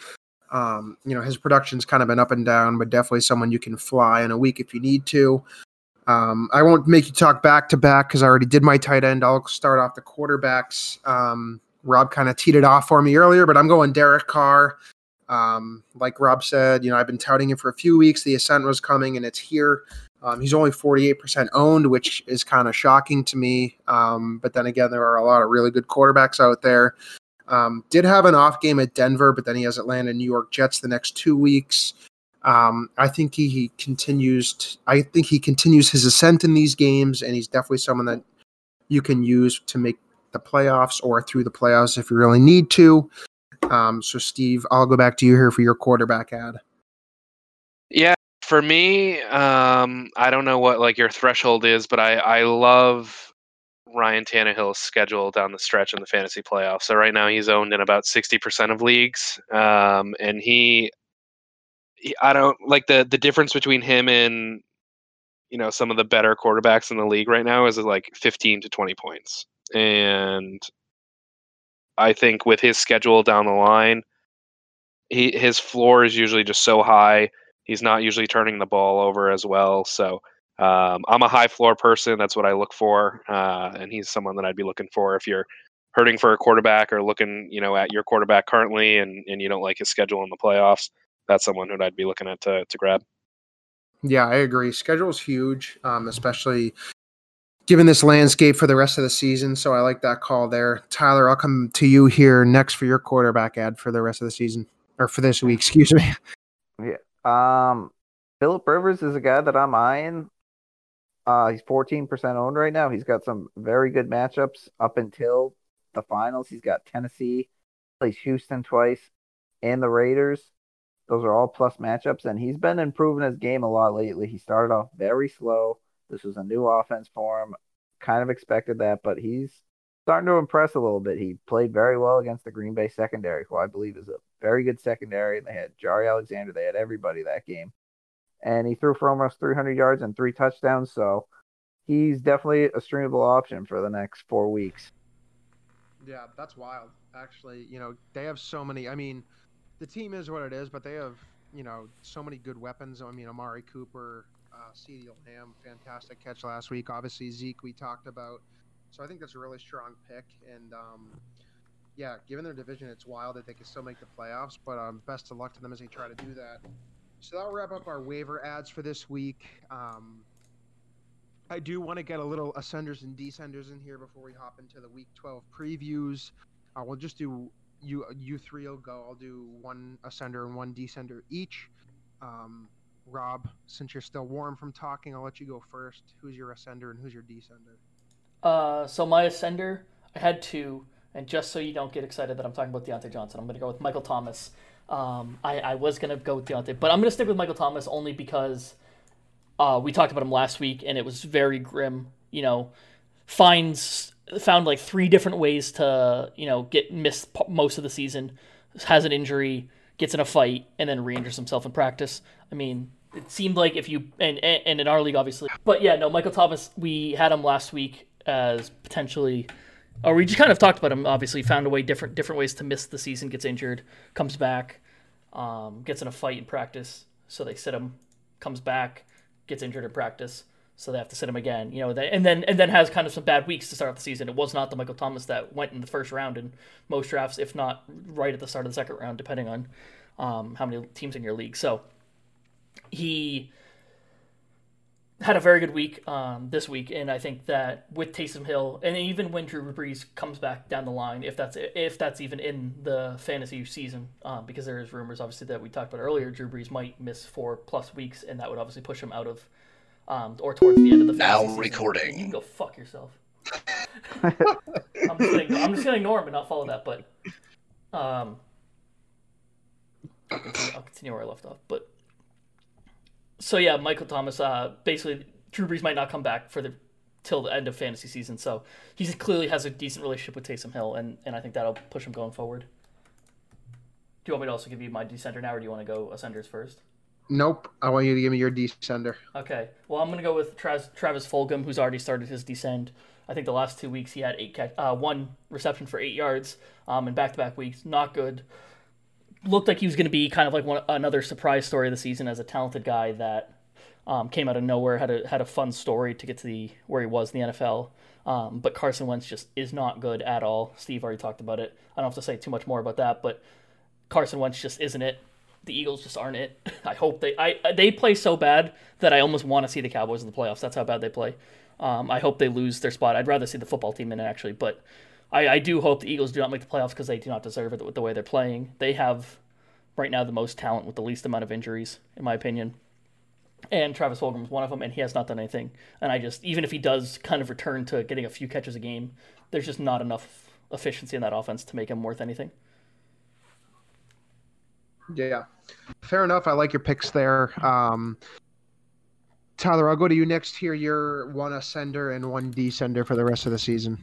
Um, you know, his production's kind of been up and down, but definitely someone you can fly in a week if you need to. Um, I won't make you talk back to back because I already did my tight end. I'll start off the quarterbacks. Um, Rob kind of teed it off for me earlier, but I'm going Derek Carr. Um, like Rob said, you know, I've been touting him for a few weeks. The ascent was coming, and it's here. Um, he's only 48% owned, which is kind of shocking to me. Um, but then again, there are a lot of really good quarterbacks out there. Um, did have an off game at Denver, but then he has Atlanta, New York Jets the next two weeks. Um, I think he, he continues. To, I think he continues his ascent in these games, and he's definitely someone that you can use to make the playoffs or through the playoffs if you really need to. Um, so, Steve, I'll go back to you here for your quarterback ad. Yeah, for me, um, I don't know what like your threshold is, but I I love Ryan Tannehill's schedule down the stretch in the fantasy playoffs. So right now he's owned in about sixty percent of leagues, um, and he I don't like the the difference between him and you know some of the better quarterbacks in the league right now is like 15 to 20 points. And I think with his schedule down the line, he his floor is usually just so high. He's not usually turning the ball over as well. So um, I'm a high floor person. That's what I look for, uh, and he's someone that I'd be looking for if you're hurting for a quarterback or looking, you know, at your quarterback currently, and and you don't like his schedule in the playoffs. That's someone who I'd be looking at to to grab. Yeah, I agree. Schedule's huge, um, especially given this landscape for the rest of the season. So I like that call there. Tyler, I'll come to you here next for your quarterback ad for the rest of the season or for this week, excuse me. Yeah. Um, Philip Rivers is a guy that I'm eyeing. Uh, he's 14% owned right now. He's got some very good matchups up until the finals. He's got Tennessee, plays Houston twice, and the Raiders. Those are all plus matchups, and he's been improving his game a lot lately. He started off very slow. This was a new offense for him. Kind of expected that, but he's starting to impress a little bit. He played very well against the Green Bay secondary, who I believe is a very good secondary. And they had Jaire Alexander, they had everybody that game. And he threw for almost 300 yards and three touchdowns. So he's definitely a streamable option for the next four weeks. Yeah, that's wild. Actually, you know, they have so many. I mean, the team is what it is, but they have, you know, so many good weapons. I mean, Amari Cooper, uh, CeeDee Lamb, fantastic catch last week. Obviously, Zeke, we talked about. So I think that's a really strong pick. And um, yeah, given their division, it's wild that they can still make the playoffs. But um, best of luck to them as they try to do that. So that'll wrap up our waiver ads for this week. Um, I do want to get a little ascenders and descenders in here before we hop into the week 12 previews. Uh, we'll just do you you three will go. I'll do one ascender and one descender each. Um, Rob, since you're still warm from talking, I'll let you go first. Who's your ascender and who's your descender? Uh, so my ascender, I had two, and just so you don't get excited that I'm talking about Diontae Johnson, I'm going to go with Michael Thomas. Um, I, I was going to go with Diontae, but I'm going to stick with Michael Thomas only because uh, we talked about him last week, and it was very grim. You know, finds found like three different ways to you know get missed most of the season, has an injury, gets in a fight, and then re-injures himself in practice. I mean, it seemed like if you and and in our league obviously, but yeah, no, Michael Thomas, we had him last week as potentially or we just kind of talked about him. Obviously, found a way different different ways to miss the season. Gets injured, comes back, um, gets in a fight in practice, so they sit him. Comes back, gets injured in practice, so they have to sit him again. You know, they, and then and then has kind of some bad weeks to start off the season. It was not the Michael Thomas that went in the first round in most drafts, if not right at the start of the second round, depending on um, how many teams in your league. So he had a very good week um, this week, and I think that with Taysom Hill, and even when Drew Brees comes back down the line, if that's if that's even in the fantasy season, um, because there is rumors obviously that we talked about earlier, Drew Brees might miss four plus weeks, and that would obviously push him out of um, or towards the end of the now season. recording. You can go fuck yourself. I'm, just gonna, I'm just gonna ignore him and not follow that, but um, I'll continue, I'll continue where I left off, but so yeah, Michael Thomas. Uh, basically, Drew Brees might not come back for the till the end of fantasy season. So he clearly has a decent relationship with Taysom Hill, and and I think that'll push him going forward. Do you want me to also give you my descender now, or do you want to go ascenders first? Nope. I want you to give me your descender. Okay. Well, I'm gonna go with Travis, Travis Fulgham, who's already started his descend. I think the last two weeks he had eight catch, uh, one reception for eight yards, um, in back-to-back weeks. Not good looked like he was going to be kind of like one another surprise story of the season as a talented guy that um, came out of nowhere, had a had a fun story to get to the where he was in the NFL. Um, but Carson Wentz just is not good at all. Steve already talked about it. I don't have to say too much more about that, but Carson Wentz just isn't it. The Eagles just aren't it. I hope they I they play so bad that I almost want to see the Cowboys in the playoffs. That's how bad they play. Um, I hope they lose their spot. I'd rather see the football team in it actually, but I, I do hope the Eagles do not make the playoffs because they do not deserve it with the way they're playing. They have right now the most talent with the least amount of injuries, in my opinion. And Travis Fulgham is one of them, and he has not done anything. And I just, even if he does kind of return to getting a few catches a game, there's just not enough efficiency in that offense to make him worth anything. Yeah, fair enough. I like your picks there. Um, Tyler, I'll go to you next here. You're one ascender and one descender for the rest of the season.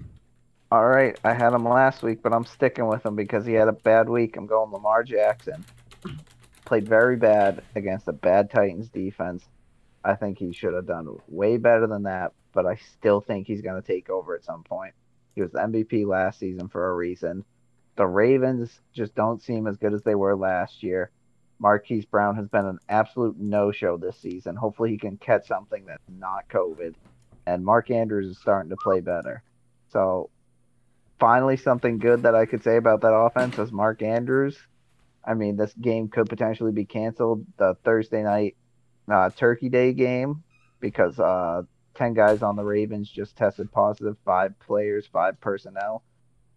All right, I had him last week, but I'm sticking with him because he had a bad week. I'm going Lamar Jackson. Played very bad against a bad Titans defense. I think he should have done way better than that, but I still think he's going to take over at some point. He was the MVP last season for a reason, The Ravens just don't seem as good as they were last year. Marquise Brown has been an absolute no show this season. Hopefully, he can catch something that's not COVID. And Mark Andrews is starting to play better. So, finally, something good that I could say about that offense is Mark Andrews. I mean, this game could potentially be canceled the Thursday night uh, Turkey Day game because uh, 10 guys on the Ravens just tested positive, five players, five personnel.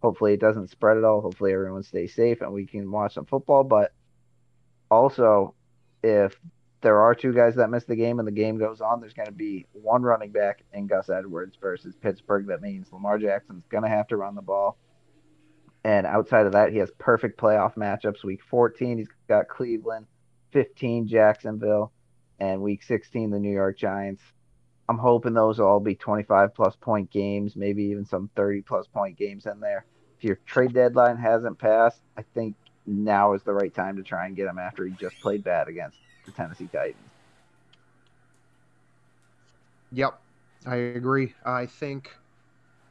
Hopefully, it doesn't spread at all. Hopefully, everyone stays safe and we can watch some football. But also, if there are two guys that miss the game and the game goes on, there's going to be one running back in Gus Edwards versus Pittsburgh. That means Lamar Jackson's going to have to run the ball. And outside of that, he has perfect playoff matchups. Week 14, he's got Cleveland, 15, Jacksonville, and week 16, the New York Giants. I'm hoping those will all be 25 plus point games, maybe even some 30 plus point games in there. If your trade deadline hasn't passed, I think now is the right time to try and get him after he just played bad against the Tennessee Titans. Yep, I agree. I think.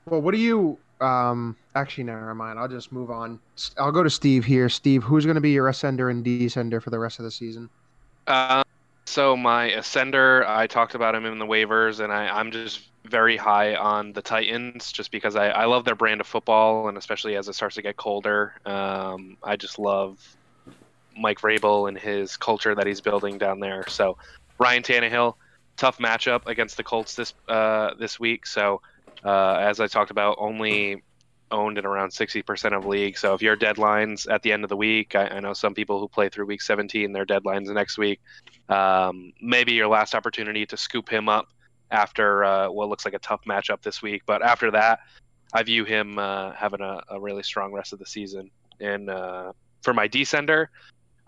Well, what do you? Um, actually, never mind. I'll just move on. I'll go to Steve here. Steve, who's going to be your ascender and descender for the rest of the season? Uh, so my ascender, I talked about him in the waivers, and I, I'm just very high on the Titans just because I, I love their brand of football, and especially as it starts to get colder. Um, I just love Mike Vrabel and his culture that he's building down there. So Ryan Tannehill, tough matchup against the Colts this uh, this week. So uh, as I talked about, only owned in around 60% of leagues. So if your deadlines at the end of the week, I, I, know some people who play through week 17, their deadlines next week. Um, maybe your last opportunity to scoop him up after uh, what looks like a tough matchup this week. But after that, I view him uh, having a, a, really strong rest of the season. And uh, for my descender,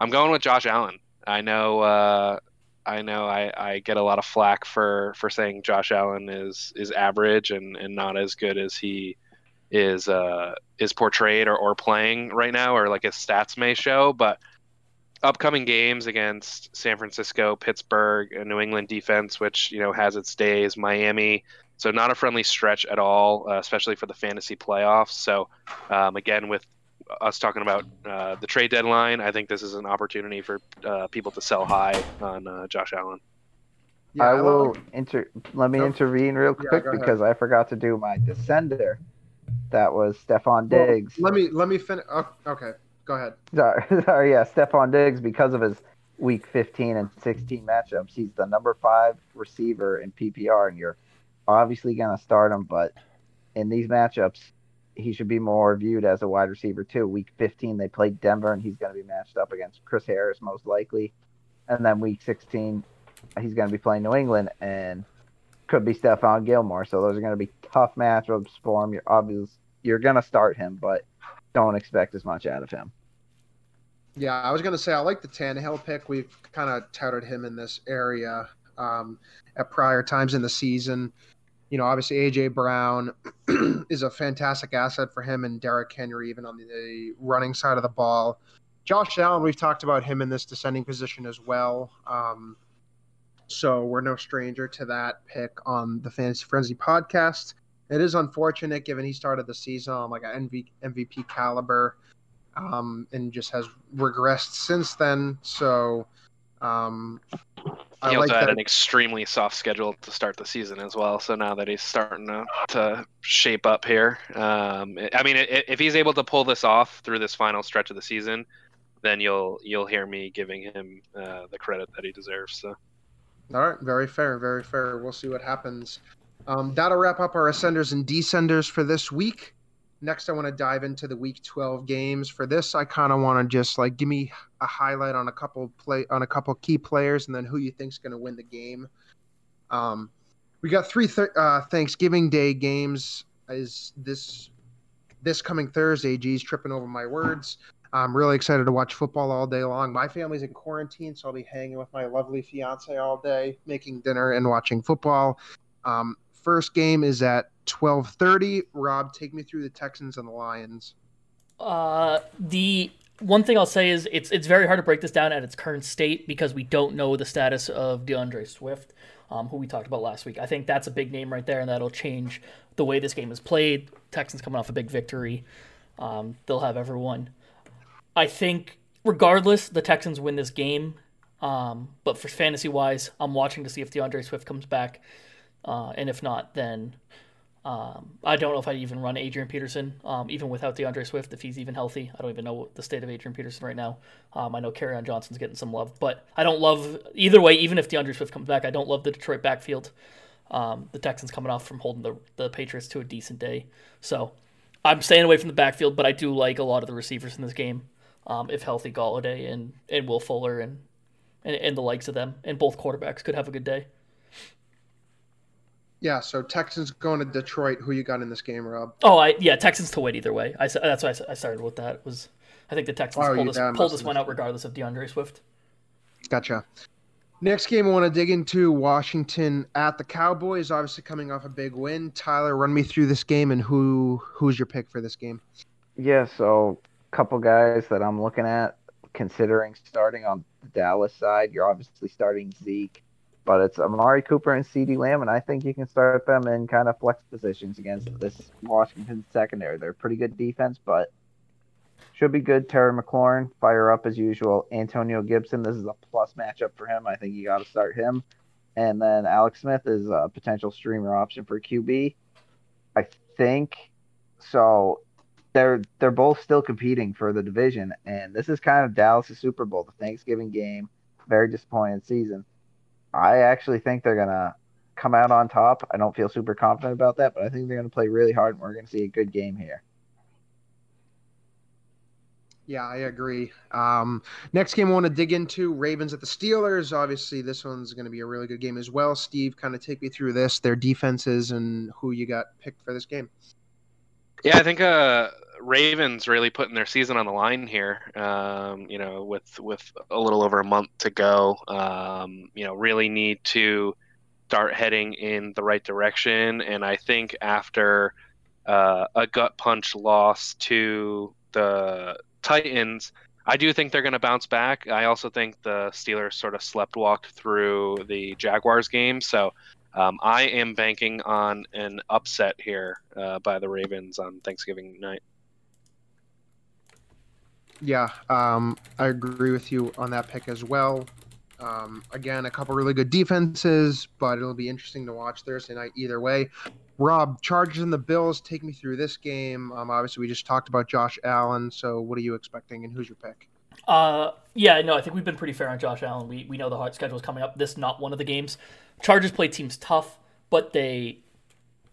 I'm going with Josh Allen. I know. Uh, I know I, I get a lot of flack for, for saying Josh Allen is, is average and, and not as good as he is uh, is portrayed or, or playing right now, or like his stats may show. But upcoming games against San Francisco, Pittsburgh, and New England defense, which you know has its days, Miami. So not a friendly stretch at all, uh, especially for the fantasy playoffs. So um, again, with us talking about uh, the trade deadline, I think this is an opportunity for uh, people to sell high on uh, Josh Allen. Yeah, I will inter. Let me intervene real quick yeah, because I forgot to do my descender. That was Stefon Diggs. Well, let me let me finish. Oh, okay, go ahead. Sorry, sorry, yeah, Stefon Diggs because of his week 15 and 16 matchups. He's the number five receiver in PPR, and you're obviously going to start him. But in these matchups, he should be more viewed as a wide receiver too. Week 15, they played Denver, and he's going to be matched up against Chris Harris most likely. And then week 16, he's going to be playing New England, and could be Stephon Gilmore. So those are going to be tough matchups for him. You're obviously you're going to start him, but don't expect as much out of him. Yeah, I was going to say I like the Tannehill pick. We've kind of touted him in this area um, at prior times in the season. You know, obviously AJ Brown is a fantastic asset for him and Derrick Henry, even on the running side of the ball. Josh Allen, we've talked about him in this descending position as well. Um, so we're no stranger to that pick on the Fantasy Frenzy podcast it is unfortunate given he started the season on like an MV, MVP caliber um, and just has regressed since then. So um, he also like had that. an extremely soft schedule to start the season as well. So now that he's starting to, to shape up here, um, I mean, if he's able to pull this off through this final stretch of the season, then you'll you'll hear me giving him uh, the credit that he deserves. So. All right, very fair, very fair. We'll see what happens. Um, that'll wrap up our ascenders and descenders for this week. Next, I want to dive into the Week 12 games. For this, I kind of want to just like give me a highlight on a couple play on a couple key players, and then who you think's going to win the game. Um, we got three th- uh, Thanksgiving Day games. Is this this coming Thursday? Geez, tripping over my words. I'm really excited to watch football all day long. My family's in quarantine, so I'll be hanging with my lovely fiance all day, making dinner and watching football. Um, first game is at 12:30. Rob, take me through the Texans and the Lions. Uh, the one thing I'll say is it's it's very hard to break this down at its current state because we don't know the status of D'Andre Swift, um, who we talked about last week. I think that's a big name right there, and that'll change the way this game is played. Texans coming off a big victory. Um, they'll have everyone. I think, regardless, the Texans win this game. Um, but for fantasy wise, I'm watching to see if D'Andre Swift comes back. Uh, and if not, then um, I don't know if I'd even run Adrian Peterson, um, even without D'Andre Swift, if he's even healthy. I don't even know the state of Adrian Peterson right now. Um, I know Kerryon Johnson's getting some love, but I don't love either way. Even if D'Andre Swift comes back, I don't love the Detroit backfield. Um, the Texans coming off from holding the the Patriots to a decent day, so I'm staying away from the backfield. But I do like a lot of the receivers in this game, um, if healthy. Golladay and and Will Fuller and, and and the likes of them, and both quarterbacks could have a good day. Yeah, so Texans going to Detroit. Who you got in this game, Rob? Oh, I yeah, Texans to win either way. I that's why I started with that. Was I think the Texans oh, pulled this pulled this one out regardless of D'Andre Swift. Gotcha. Next game I want to dig into Washington at the Cowboys. Obviously coming off a big win. Tyler, run me through this game and who who's your pick for this game? Yeah, so a couple guys that I'm looking at considering starting on the Dallas side. You're obviously starting Zeke but it's Amari Cooper and CeeDee Lamb, and I think you can start them in kind of flex positions against this Washington secondary. They're pretty good defense, but should be good. Terry McLaurin, fire up as usual. Antonio Gibson, this is a plus matchup for him. I think you got to start him. And then Alex Smith is a potential streamer option for QB. I think so. They're they're both still competing for the division, and this is kind of Dallas' Super Bowl, the Thanksgiving game. Very disappointed season I actually think they're gonna come out on top. I don't feel super confident about that, but I think they're gonna play really hard, and we're gonna see a good game here. Yeah, I agree. Um, next game I want to dig into Ravens at the Steelers. Obviously, this one's going to be a really good game as well. Steve, kind of take me through this, their defenses, and who you got picked for this game. Yeah, I think uh, Ravens really putting their season on the line here. Um, you know, with with a little over a month to go, um, you know, really need to start heading in the right direction. And I think after uh, a gut punch loss to the Titans, I do think they're going to bounce back. I also think the Steelers sort of sleptwalked through the Jaguars game, so um, I am banking on an upset here uh, by the Ravens on Thanksgiving night. Yeah, um, I agree with you on that pick as well. Um, again, a couple really good defenses, but it'll be interesting to watch Thursday night either way. Rob, Chargers and the Bills, take me through this game. Um, obviously, we just talked about Josh Allen, so what are you expecting, and who's your pick? Uh, yeah, no, I think we've been pretty fair on Josh Allen. We we know the hard schedule is coming up. This not one of the games. Chargers play teams tough, but they,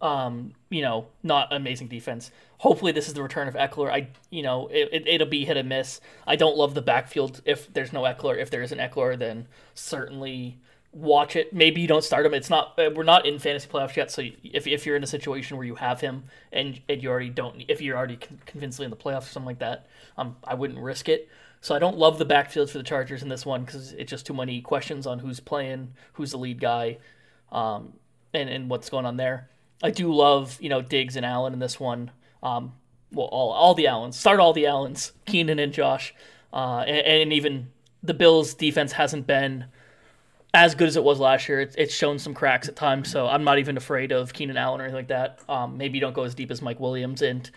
um, you know, not amazing defense. Hopefully, this is the return of Ekeler. I, you know, it, it, will be hit and miss. I don't love the backfield if there's no Ekeler. If there is an Ekeler, then certainly watch it. Maybe you don't start him. It's not. Uh, we're not in fantasy playoffs yet. So if, if you're in a situation where you have him and and you already don't, if you're already convincingly in the playoffs or something like that, um, I wouldn't risk it. So I don't love the backfield for the Chargers in this one because it's just too many questions on who's playing, who's the lead guy, um, and and what's going on there. I do love you know Diggs and Allen in this one. Um, well, all all the Allens. Start all the Allens. Keenan and Josh, uh, and, and, even the Bills' defense hasn't been as good as it was last year. It's, it's shown some cracks at times, so I'm not even afraid of Keenan Allen or anything like that. Um, maybe you don't go as deep as Mike Williams and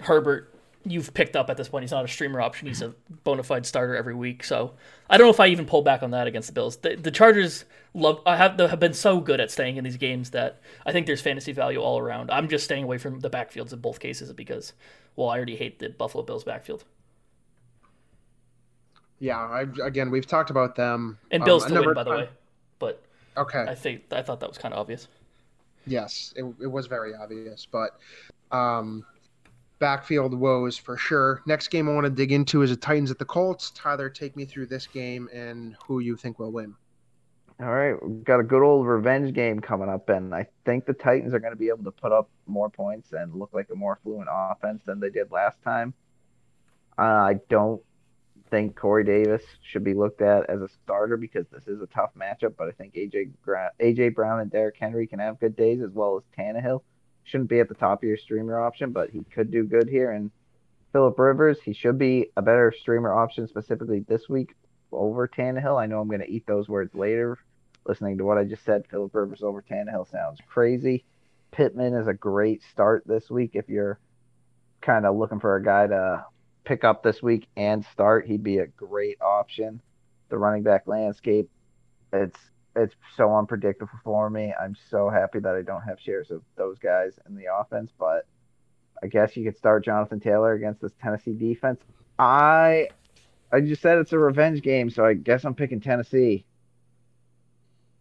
Herbert. You've picked up at this point. He's not a streamer option. He's a bona fide starter every week. So I don't know if I even pull back on that against the Bills. The, the Chargers love I have have been so good at staying in these games that I think there's fantasy value all around. I'm just staying away from the backfields in both cases because well, I already hate the Buffalo Bills backfield. Yeah, I, again, we've talked about them. And Bills um, to win, by the way. But okay, I think I thought that was kind of obvious. Yes, it, it was very obvious, but um, backfield woes for sure. Next game I want to dig into is the Titans at the Colts. Tyler, take me through this game and who you think will win. All right, we've got a good old revenge game coming up, and I think the Titans are going to be able to put up more points and look like a more fluent offense than they did last time. Uh, I don't think Corey Davis should be looked at as a starter because this is a tough matchup, but I think AJ Gra- AJ Brown and Derrick Henry can have good days as well as Tannehill. Shouldn't be at the top of your streamer option, but he could do good here. And Philip Rivers, he should be a better streamer option specifically this week over Tannehill. I know I'm going to eat those words later listening to what I just said, Philip Rivers over Tannehill sounds crazy. Pittman is a great start this week if you're kind of looking for a guy to pick up this week and start, he'd be a great option. The running back landscape, it's it's so unpredictable for me. I'm so happy that I don't have shares of those guys in the offense, but I guess you could start Jonathan Taylor against this Tennessee defense. I I just said it's a revenge game, so I guess I'm picking Tennessee.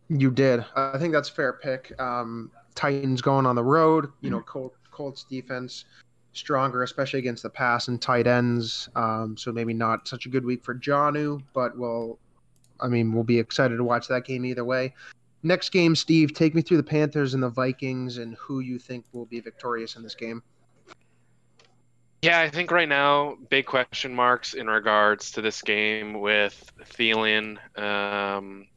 You did. I think that's fair pick. Um, Titans going on the road. You know, Col- Colts defense stronger, especially against the pass and tight ends. Um, so maybe not such a good week for Jonnu, but we'll. I mean, we'll be excited to watch that game either way. Next game, Steve, take me through the Panthers and the Vikings and who you think will be victorious in this game. Yeah, I think right now big question marks in regards to this game with Thielen um,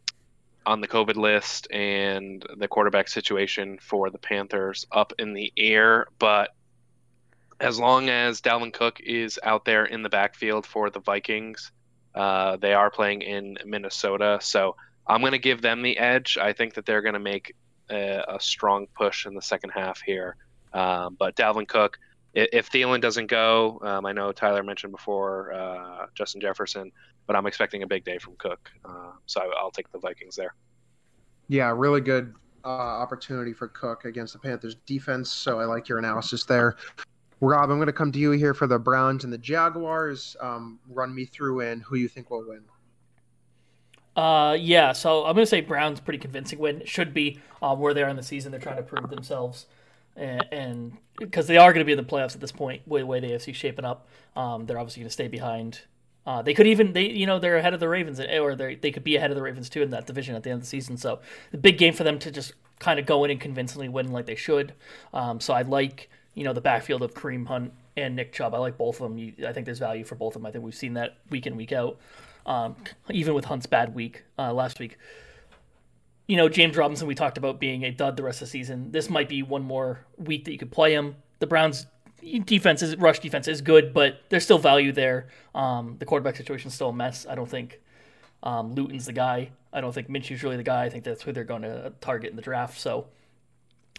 on the COVID list and the quarterback situation for the Panthers up in the air. But as long as Dalvin Cook is out there in the backfield for the Vikings, uh, they are playing in Minnesota, so I'm going to give them the edge. I think that they're going to make a, a, strong push in the second half here. Um, but Dalvin Cook if Thielen doesn't go, um, I know Tyler mentioned before uh, Justin Jefferson, but I'm expecting a big day from Cook, uh, so I, will take the Vikings there. Yeah, really good uh, opportunity for Cook against the Panthers defense. So I like your analysis there. Rob, I'm going to come to you here for the Browns and the Jaguars. Um, run me through and who you think will win. Uh, yeah, so I'm going to say Browns pretty convincing win. It should be um, where they are in the season. They're trying to prove themselves and because they are going to be in the playoffs at this point, way way the AFC shaping up, um, they're obviously going to stay behind. Uh, they could even they you know they're ahead of the Ravens or they they could be ahead of the Ravens too in that division at the end of the season. So the big game for them to just kind of go in and convincingly win like they should. Um, so I like you know the backfield of Kareem Hunt and Nick Chubb. I like both of them. I think there's value for both of them. I think we've seen that week in week out. Um, even with Hunt's bad week uh, last week you know, James Robinson, we talked about being a dud the rest of the season. This might be one more week that you could play him. The Browns' defense is rush defense is good, but there's still value there. Um, the quarterback situation is still a mess. I don't think um, Luton's the guy. I don't think Minshew's really the guy. I think that's who they're going to target in the draft. So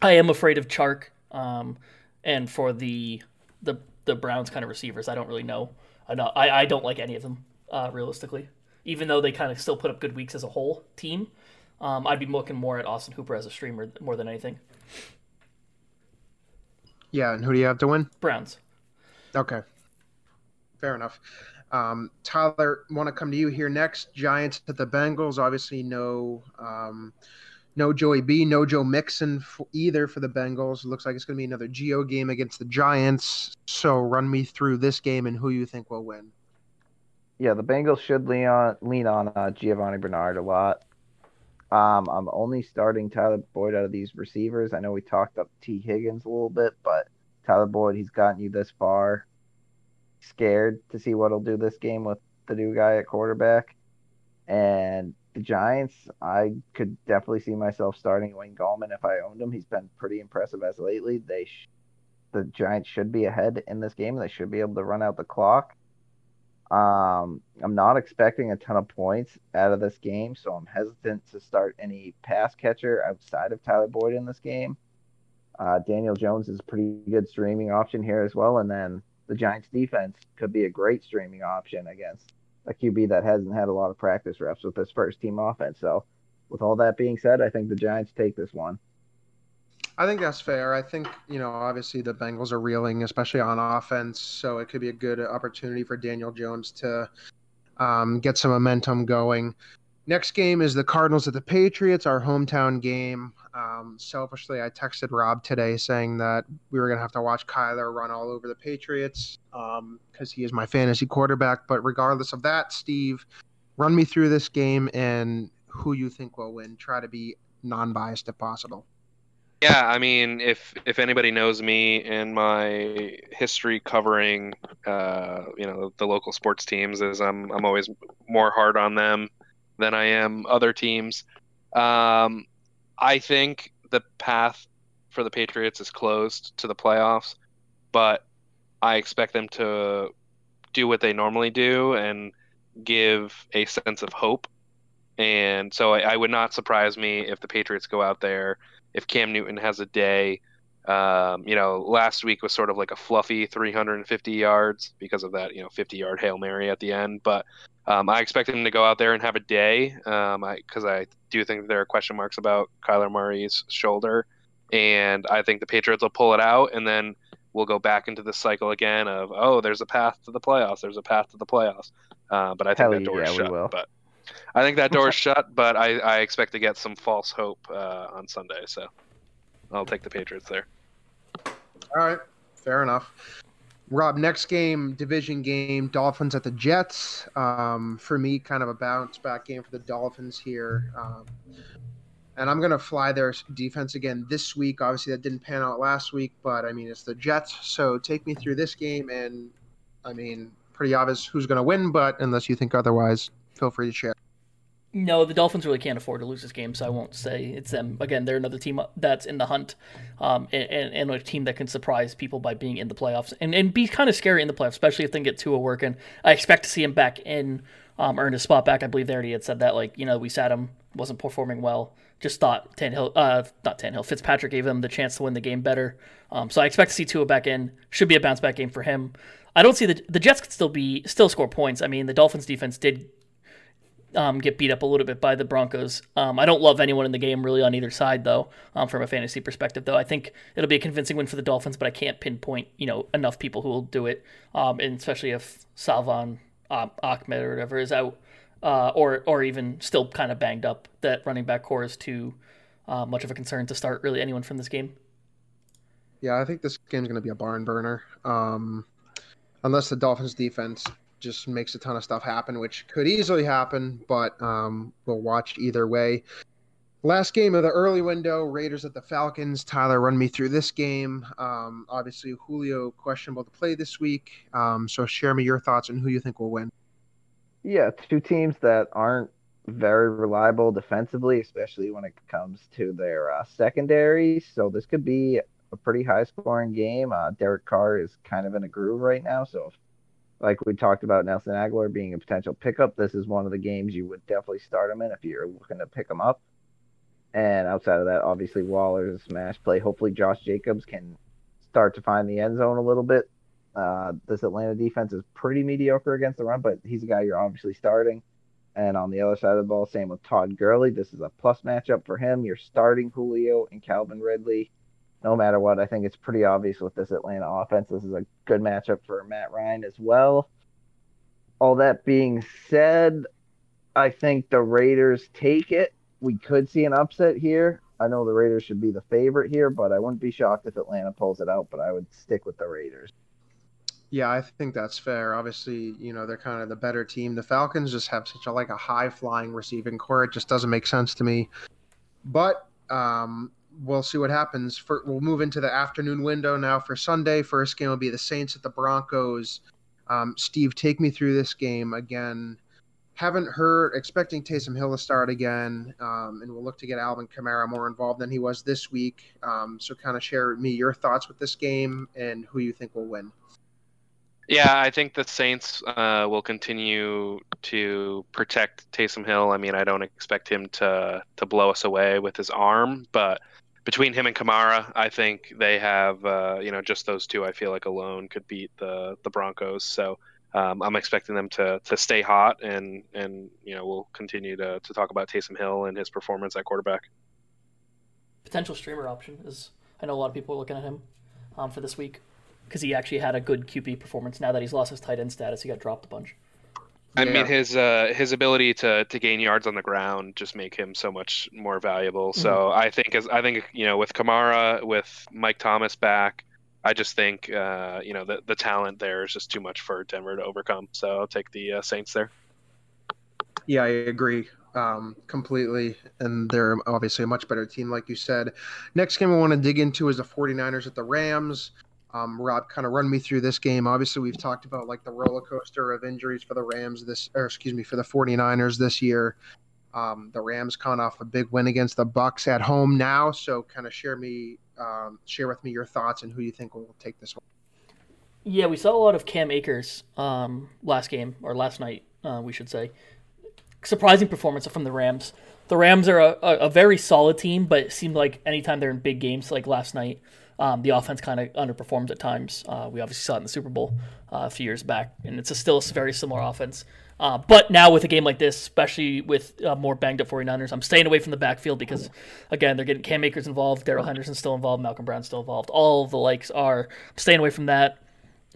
I am afraid of Chark. Um, and for the the the Browns kind of receivers, I don't really know. I know I, I don't like any of them uh, realistically, even though they kind of still put up good weeks as a whole team. Um, I'd be looking more at Austin Hooper as a streamer more than anything. Yeah, and who do you have to win? Browns. Okay, fair enough. Um, Tyler, want to come to you here next. Giants at the Bengals. Obviously, no, um, no Joey B, no Joe Mixon for either for the Bengals. It looks like it's going to be another Gio game against the Giants. So, run me through this game and who you think will win. Yeah, the Bengals should lean on lean on uh, Giovani Bernard a lot. Um, I'm only starting Tyler Boyd out of these receivers. I know we talked up Tee Higgins a little bit, but Tyler Boyd, he's gotten you this far. Scared to see what he'll do this game with the new guy at quarterback. And the Giants, I could definitely see myself starting Wayne Gallman if I owned him. He's been pretty impressive as lately. They, sh- the Giants should be ahead in this game. They should be able to run out the clock. Um, I'm not expecting a ton of points out of this game, so I'm hesitant to start any pass catcher outside of Tyler Boyd in this game. Uh, Daniel Jones is a pretty good streaming option here as well, and then the Giants' defense could be a great streaming option against a QB that hasn't had a lot of practice reps with this first team offense. So, with all that being said, I think the Giants take this one. I think that's fair. I think, you know, obviously the Bengals are reeling, especially on offense. So it could be a good opportunity for Daniel Jones to um, get some momentum going. Next game is the Cardinals at the Patriots, our hometown game. Um, selfishly, I texted Rob today saying that we were going to have to watch Kyler run all over the Patriots because um, he is my fantasy quarterback. But regardless of that, Steve, run me through this game and who you think will win. Try to be non biased if possible. Yeah, I mean, if if anybody knows me and my history covering, uh, you know, the local sports teams, is I'm I'm always more hard on them than I am other teams. Um, I think the path for the Patriots is closed to the playoffs, but I expect them to do what they normally do and give a sense of hope. And so I, I would not surprise me if the Patriots go out there if Cam Newton has a day Um, you know, last week was sort of like a fluffy 350 yards because of that, you know, 50 yard hail mary at the end. But um, I expect him to go out there and have a day because um, I, I, do think there are question marks about Kyler Murray's shoulder, and I think the Patriots will pull it out, and then we'll go back into the cycle again of oh, there's a path to the playoffs, there's a path to the playoffs. Uh, but I think Hell that door yeah, is we shut. will. But I think that door is shut. But I, I expect to get some false hope uh, on Sunday, so I'll take the Patriots there. All right, fair enough. Rob, next game, division game, Dolphins at the Jets. Um, for me, kind of a bounce back game for the Dolphins here. Um, and I'm going to fly their defense again this week. Obviously, that didn't pan out last week, but I mean, it's the Jets. So take me through this game. And I mean, pretty obvious who's going to win, but unless you think otherwise, feel free to share. No, the Dolphins really can't afford to lose this game, so I won't say it's them. Again, they're another team that's in the hunt, um, and, and, a team that can surprise people by being in the playoffs and, and be kind of scary in the playoffs, especially if they get Tua working. I expect to see him back in, um, earn his spot back. I believe they already had said that. Like, you know, we sat him, wasn't performing well. Just thought Tannehill, uh, not Tannehill, Fitzpatrick gave him the chance to win the game better. Um, so I expect to see Tua back in. Should be a bounce back game for him. I don't see the the Jets could still be still score points. I mean, the Dolphins defense did um, get beat up a little bit by the Broncos. Um, I don't love anyone in the game really on either side though. Um, from a fantasy perspective, though, I think it'll be a convincing win for the Dolphins, but I can't pinpoint you know enough people who will do it, um, and especially if Salvon um, Ahmed or whatever is out, uh, or or even still kind of banged up. That running back core is too uh, much of a concern to start really anyone from this game. Yeah, I think this game's going to be a barn burner. Um, unless the Dolphins defense just makes a ton of stuff happen, which could easily happen, but um, we'll watch either way. Last game of the early window, Raiders at the Falcons. Tyler, run me through this game. Um, obviously, Julio questionable to play this week. Um, so share me your thoughts on who you think will win. Yeah, two teams that aren't very reliable defensively, especially when it comes to their uh, secondary. So this could be a pretty high scoring game. Uh, Derek Carr is kind of in a groove right now. So if like we talked about Nelson Agholor being a potential pickup, this is one of the games you would definitely start him in if you're looking to pick him up. And outside of that, obviously Waller's a smash play. Hopefully Josh Jacobs can start to find the end zone a little bit. Uh, this Atlanta defense is pretty mediocre against the run, but he's a guy you're obviously starting. And on the other side of the ball, same with Todd Gurley. This is a plus matchup for him. You're starting Julio and Calvin Ridley no matter what. I think it's pretty obvious with this Atlanta offense. This is a good matchup for Matt Ryan as well. All that being said, I think the Raiders take it. We could see an upset here. I know the Raiders should be the favorite here, but I wouldn't be shocked if Atlanta pulls it out, but I would stick with the Raiders. Yeah, I think that's fair. Obviously, you know, they're kind of the better team. The Falcons just have such a like a high flying receiving core. It just doesn't make sense to me. But um, we'll see what happens. For, we'll move into the afternoon window now for Sunday. First game will be the Saints at the Broncos. Um, Steve, take me through this game again. Haven't heard, expecting Taysom Hill to start again, um, and we'll look to get Alvin Kamara more involved than he was this week. Um, so, kind of share with me your thoughts with this game and who you think will win. Yeah, I think the Saints uh, will continue to protect Taysom Hill. I mean, I don't expect him to to blow us away with his arm, but between him and Kamara, I think they have uh, you know just those two. I feel like alone could beat the the Broncos. So um, I'm expecting them to to stay hot, and and you know we'll continue to to talk about Taysom Hill and his performance at quarterback. Potential streamer option is I know a lot of people are looking at him um, for this week because he actually had a good QB performance. Now that he's lost his tight end status, he got dropped a bunch. I yeah. mean his uh, his ability to, to gain yards on the ground just make him so much more valuable. Mm-hmm. So I think as I think you know with Kamara with Mike Thomas back, I just think uh, you know the the talent there is just too much for Denver to overcome. So I'll take the uh, Saints there. Yeah, I agree um, completely. And they're obviously a much better team, like you said. Next game I want to dig into is the 49ers at the Rams. Um, Rob, kind of run me through this game. Obviously, we've talked about like the roller coaster of injuries for the Rams this, or excuse me, for the 49ers this year. Um, the Rams coming off a big win against the Bucs at home now. So, kind of share me, um, share with me your thoughts and who you think will take this one. Yeah, we saw a lot of Cam Akers um, last game or last night, uh, we should say. surprising performance from the Rams. The Rams are a, a, a very solid team, but it seemed like anytime they're in big games, like last night, um, the offense kind of underperforms at times. Uh, we obviously saw it in the Super Bowl uh, a few years back, and it's a still a very similar offense. Uh, but now with a game like this, especially with uh, more banged up 49ers, I'm staying away from the backfield because, again, they're getting Cam Akers involved, Darrell Henderson still involved, Malcolm Brown still involved. All the likes are I'm staying away from that.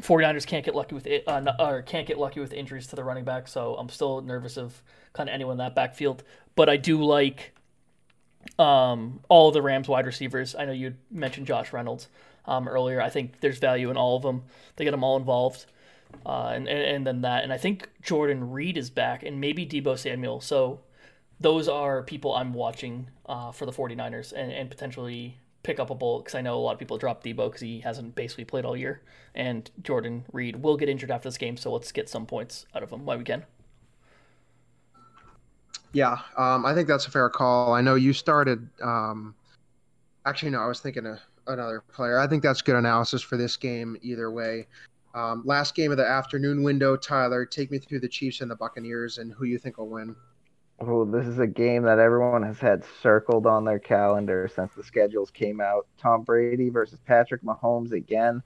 49ers can't get lucky with it, uh, or can't get lucky with injuries to the running back, so I'm still nervous of kind of anyone in that backfield. But I do like um, all the Rams wide receivers. I know you mentioned Josh Reynolds um, earlier. I think there's value in all of them. They get them all involved uh, and, and, and then that, and I think Jordan Reed is back, and maybe Deebo Samuel. So those are people I'm watching uh, for the 49ers and, and potentially pick up a bullet because I know a lot of people drop Deebo because he hasn't basically played all year, and Jordan Reed will get injured after this game, so let's get some points out of him while we can. Yeah, um, I think that's a fair call. I know you started. Um, actually, no, I was thinking of another player. I think that's good analysis for this game either way. Um, last game of the afternoon window, Tyler, take me through the Chiefs and the Buccaneers and who you think will win. Oh, this is a game that everyone has had circled on their calendar since the schedules came out. Tom Brady versus Patrick Mahomes again.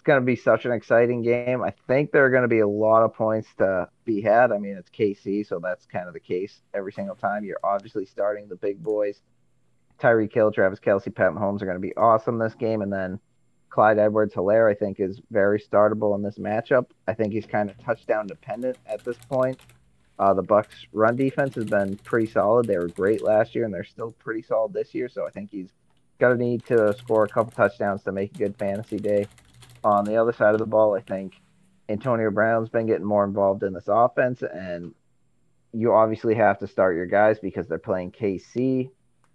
It's going to be such an exciting game. I think there are going to be a lot of points to be had. I mean, it's KC, so that's kind of the case every single time. You're obviously starting the big boys. Tyreek Hill, Travis Kelce, Pat Mahomes are going to be awesome this game. And then Clyde Edwards Helaire, I think, is very startable in this matchup. I think he's kind of touchdown dependent at this point. Uh, the Bucs' run defense has been pretty solid. They were great last year, and they're still pretty solid this year. So I think he's going to need to score a couple touchdowns to make a good fantasy day. On the other side of the ball, I think Antonio Brown's been getting more involved in this offense, and you obviously have to start your guys because they're playing KC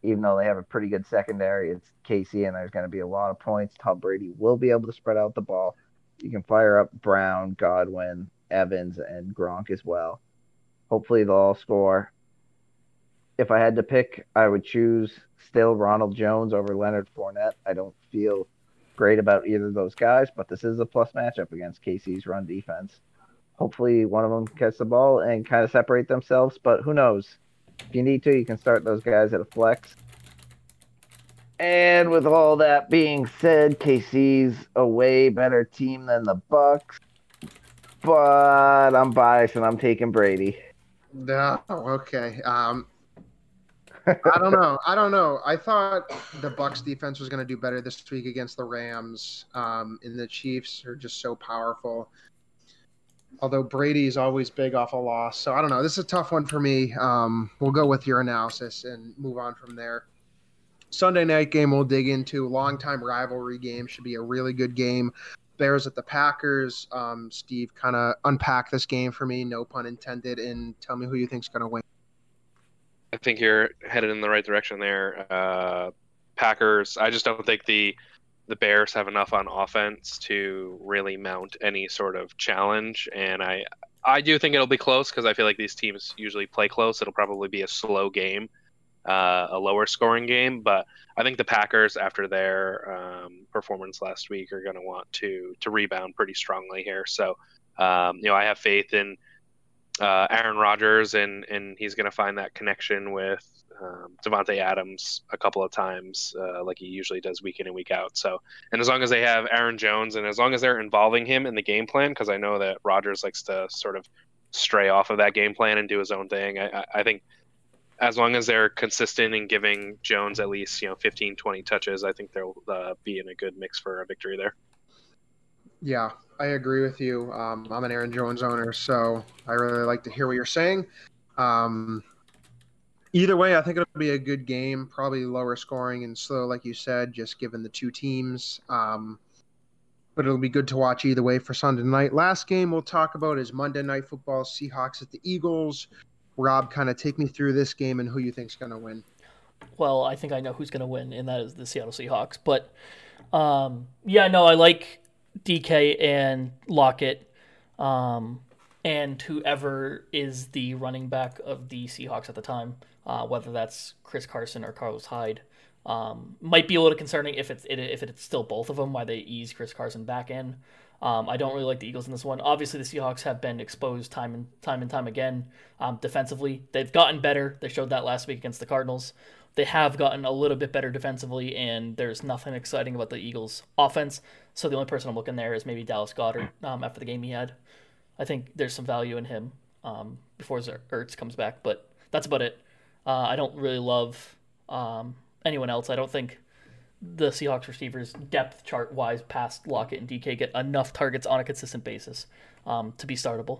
even though they have a pretty good secondary, it's KC, and there's going to be a lot of points. Tom Brady will be able to spread out the ball. You can fire up Brown, Godwin, Evans, and Gronk as well. Hopefully, they'll all score. If I had to pick, I would choose still Ronald Jones over Leonard Fournette. I don't feel great about either of those guys, but this is a plus matchup against KC's run defense. Hopefully, one of them catch the ball and kind of separate themselves, but who knows? If you need to, you can start those guys at a flex. And with all that being said, KC's a way better team than the Bucs. But I'm biased and I'm taking Brady. No, okay. Um, I don't know. I don't know. I thought the Bucs defense was going to do better this week against the Rams. Um, and the Chiefs are just so powerful although Brady is always big off a loss. So I don't know. This is a tough one for me. Um, we'll go with your analysis and move on from there. Sunday night game we'll dig into. Longtime rivalry game should be a really good game. Bears at the Packers. Um, Steve, kind of unpack this game for me, no pun intended, and tell me who you think's going to win. I think you're headed in the right direction there. Uh, Packers. I just don't think the the Bears have enough on offense to really mount any sort of challenge, and I I do think it'll be close because I feel like these teams usually play close. It'll probably be a slow game, uh, a lower scoring game, but I think the Packers, after their um, performance last week, are going to want to to rebound pretty strongly here. So, um, you know, I have faith in uh, Aaron Rodgers, and and he's going to find that connection with um, Davante Adams a couple of times, uh, like he usually does week in and week out. So, and as long as they have Aaron Jones, and as long as they're involving him in the game plan, because I know that Rodgers likes to sort of stray off of that game plan and do his own thing. I, I think as long as they're consistent in giving Jones at least you know 15, 20 touches, I think they'll uh, be in a good mix for a victory there. Yeah, I agree with you. Um, I'm an Aaron Jones owner, so I really like to hear what you're saying. Um, either way, I think it'll be a good game. Probably lower scoring and slow, like you said, just given the two teams. Um, but it'll be good to watch either way for Sunday night. Last game we'll talk about is Monday Night Football Seahawks at the Eagles. Rob, kind of take me through this game and who you think's going to win. Well, I think I know who's going to win, and that is the Seattle Seahawks. But um, yeah, no, I like DK and Lockett. Um, and whoever is the running back of the Seahawks at the time, uh, whether that's Chris Carson or Carlos Hyde. Um, might be a little concerning if it's if it's still both of them, why they ease Chris Carson back in. Um, I don't really like the Eagles in this one. Obviously, the Seahawks have been exposed time and time and time again um, defensively. They've gotten better. They showed that last week against the Cardinals. They have gotten a little bit better defensively, and there's nothing exciting about the Eagles' offense. So the only person I'm looking there is maybe Dallas Goedert um, after the game he had. I think there's some value in him um, before Ertz comes back, but that's about it. Uh, I don't really love um, anyone else. I don't think the Seahawks receivers depth chart wise past Lockett and DK get enough targets on a consistent basis um, to be startable.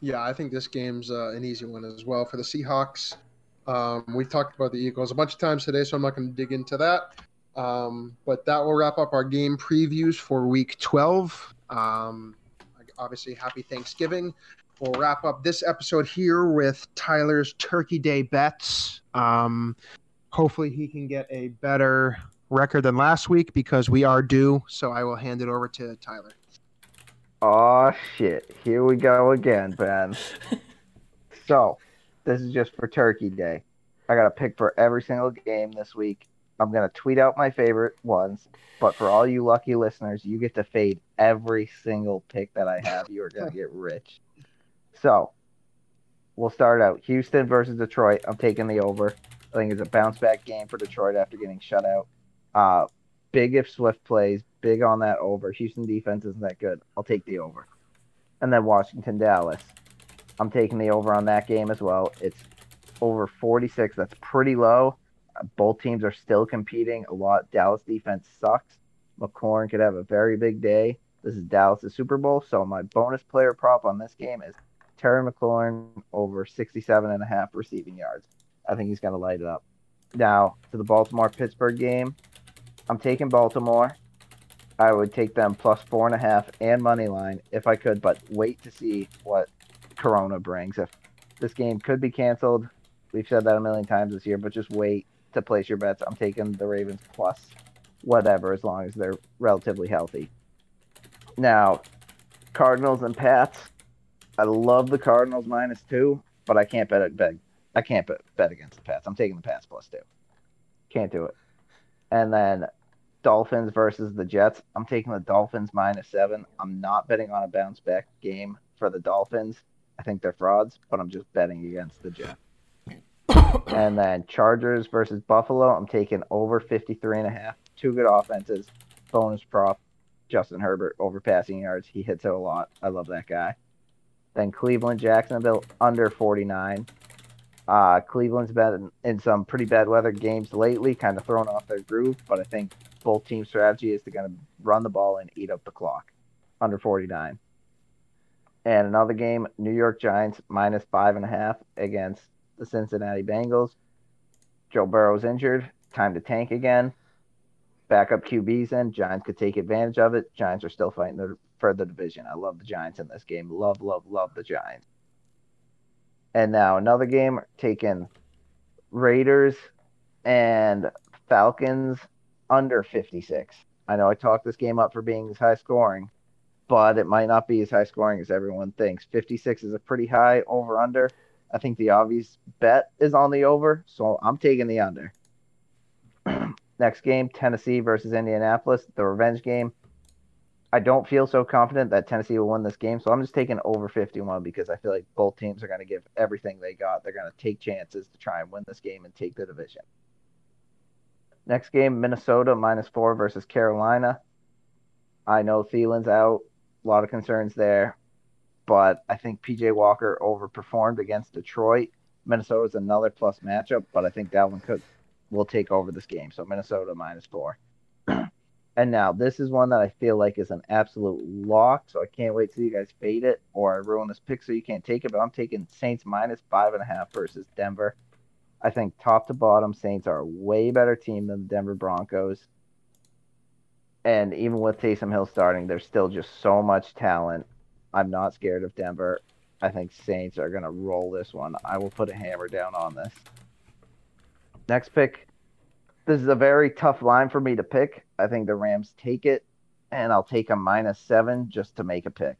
Yeah, I think this game's uh, an easy one as well for the Seahawks. Um, we've talked about the Eagles a bunch of times today, so I'm not going to dig into that. Um, but that will wrap up our game previews for Week 12. Um, obviously, happy Thanksgiving. We'll wrap up this episode here with Tyler's Turkey Day bets. Um, hopefully he can get a better record than last week because we are due. So I will hand it over to Tyler. Oh shit! Here we go again, Ben. so this is just for Turkey Day. I got a pick for every single game this week. I'm gonna tweet out my favorite ones, but for all you lucky listeners, you get to fade every single pick that I have. You are gonna get rich. So we'll start out Houston versus Detroit. I'm taking the over. I think it's a bounce back game for Detroit after getting shut out. Uh, big if Swift plays, big on that over. Houston defense isn't that good. I'll take the over. And then Washington Dallas. I'm taking the over on that game as well. It's over 46. That's pretty low. Both teams are still competing a lot. Dallas defense sucks. McLaurin could have a very big day. This is Dallas' Super Bowl, so my bonus player prop on this game is Terry McLaurin over 67 and a half receiving yards. I think he's going to light it up. Now, to the Baltimore Pittsburgh game, I'm taking Baltimore. I would take them plus four and a half and money line if I could, but wait to see what Corona brings. If this game could be canceled, we've said that a million times this year, but just wait to place your bets. I'm taking the Ravens plus whatever as long as they're relatively healthy. Now, Cardinals and Pats. I love the Cardinals minus two, but I can't bet it bet I can't bet, bet against the Pats. I'm taking the Pats plus two. Can't do it. And then Dolphins versus the Jets. I'm taking the Dolphins minus seven. I'm not betting on a bounce back game for the Dolphins. I think they're frauds, but I'm just betting against the Jets. and then Chargers versus Buffalo. I'm taking over 53 and a half. Two good offenses. Bonus prop. Justin Herbert over passing yards. He hits it a lot. I love that guy. Then Cleveland, Jacksonville under 49. Uh, Cleveland's been in some pretty bad weather games lately, kind of thrown off their groove, but I think both team strategy is to kind of run the ball and eat up the clock under 49. And another game, New York Giants minus five and a half against the Cincinnati Bengals. Joe Burrow's injured. Time to tank again. Backup QBs in. Giants could take advantage of it. Giants are still fighting for the division. I love the Giants in this game. Love, love, love the Giants. And now another game taking Raiders and Falcons under 56. I know I talked this game up for being as high scoring, but it might not be as high scoring as everyone thinks. 56 is a pretty high over under. I think the obvious bet is on the over, so I'm taking the under. Next game, Tennessee versus Indianapolis, the revenge game. I don't feel so confident that Tennessee will win this game, so I'm just taking over 51 because I feel like both teams are going to give everything they got. They're going to take chances to try and win this game and take the division. Next game, Minnesota minus four versus Carolina. I know Thielen's out, a lot of concerns there, but I think PJ Walker overperformed against Detroit. Minnesota is another plus matchup, but I think Dalvin Cook will take over this game. So Minnesota minus four. And now this is one that I feel like is an absolute lock. So I can't wait till you guys fade it or I ruin this pick so you can't take it. But I'm taking Saints minus five and a half versus Denver. I think top to bottom, Saints are a way better team than the Denver Broncos. And even with Taysom Hill starting, there's still just so much talent. I'm not scared of Denver. I think Saints are going to roll this one. I will put a hammer down on this. Next pick, this is a very tough line for me to pick. I think the Rams take it, and I'll take a minus seven just to make a pick,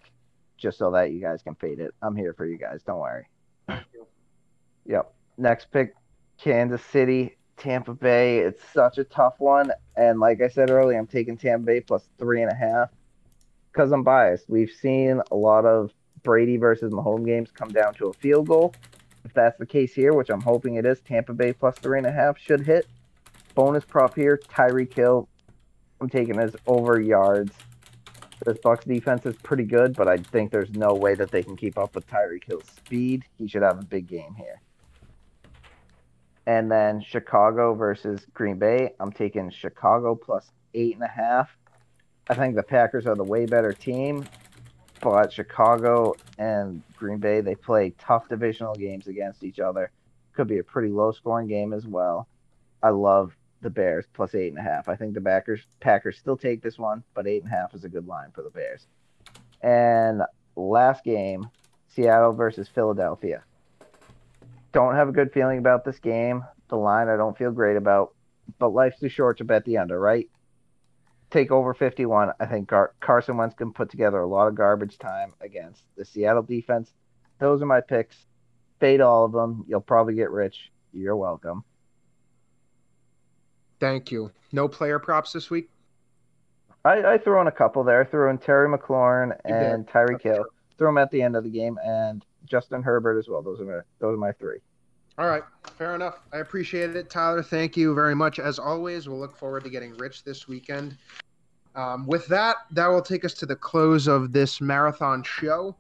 just so that you guys can fade it. I'm here for you guys. Don't worry. yep. Next pick, Kansas City, Tampa Bay. It's such a tough one, and like I said earlier, I'm taking Tampa Bay plus three and a half. Because I'm biased. We've seen a lot of Brady versus Mahomes games come down to a field goal. If that's the case here, which I'm hoping it is, Tampa Bay plus three and a half should hit. Bonus prop here, Tyreek Hill. I'm taking his over yards. This Bucs defense is pretty good, but I think there's no way that they can keep up with Tyreek Hill's speed. He should have a big game here. And then Chicago versus Green Bay. I'm taking Chicago plus eight and a half. I think the Packers are the way better team, but Chicago and Green Bay they play tough divisional games against each other. Could be a pretty low scoring game as well. I love the Bears plus eight and a half. I think the Packers Packers still take this one, but eight and a half is a good line for the Bears. And last game, Seattle versus Philadelphia. Don't have a good feeling about this game. The line I don't feel great about, but life's too short to bet the under, right? Take over 51. I think Gar- Carson Wentz can put together a lot of garbage time against the Seattle defense. Those are my picks. Fade all of them. You'll probably get rich. You're welcome. Thank you. No player props this week. I, I threw in a couple there. I threw in Terry McLaurin and Tyreek Hill. Threw them at the end of the game, and Justin Herbert as well. Those are my those are my three. All right, fair enough. I appreciate it, Tyler. Thank you very much. As always, we'll look forward to getting rich this weekend. Um, with that, that will take us to the close of this marathon show.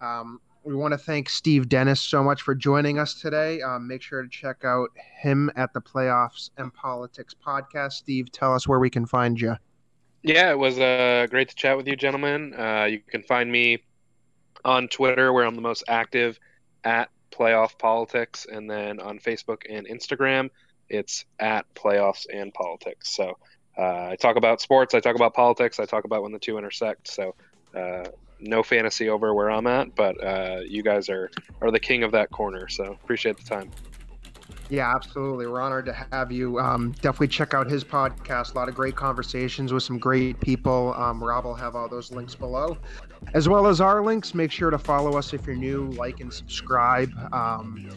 Um, we want to thank Steve Dennis so much for joining us today. Um, make sure to check out him at the Playoffs and Politics podcast. Steve, tell us where we can find you. Yeah, it was uh, great to chat with you, gentlemen. Uh, you can find me on Twitter, where I'm the most active at Playoff Politics, and then on Facebook and Instagram, it's at Playoffs and Politics. So uh, I talk about sports, I talk about politics, I talk about when the two intersect. So uh, no fantasy over where I'm at, but uh, you guys are are the king of that corner. So appreciate the time. Yeah, absolutely. We're honored to have you. Um, definitely check out his podcast. A lot of great conversations with some great people. Um, Rob will have all those links below, as well as our links. Make sure to follow us if you're new, like and subscribe. Um,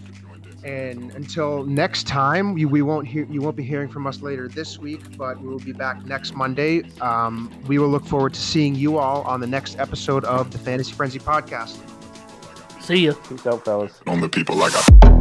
and until next time, you, we won't hear you won't be hearing from us later this week, but we will be back next Monday. Um, we will look forward to seeing you all on the next episode of the Fantasy Frenzy podcast. See ya. Peace out, fellas. on the people like I.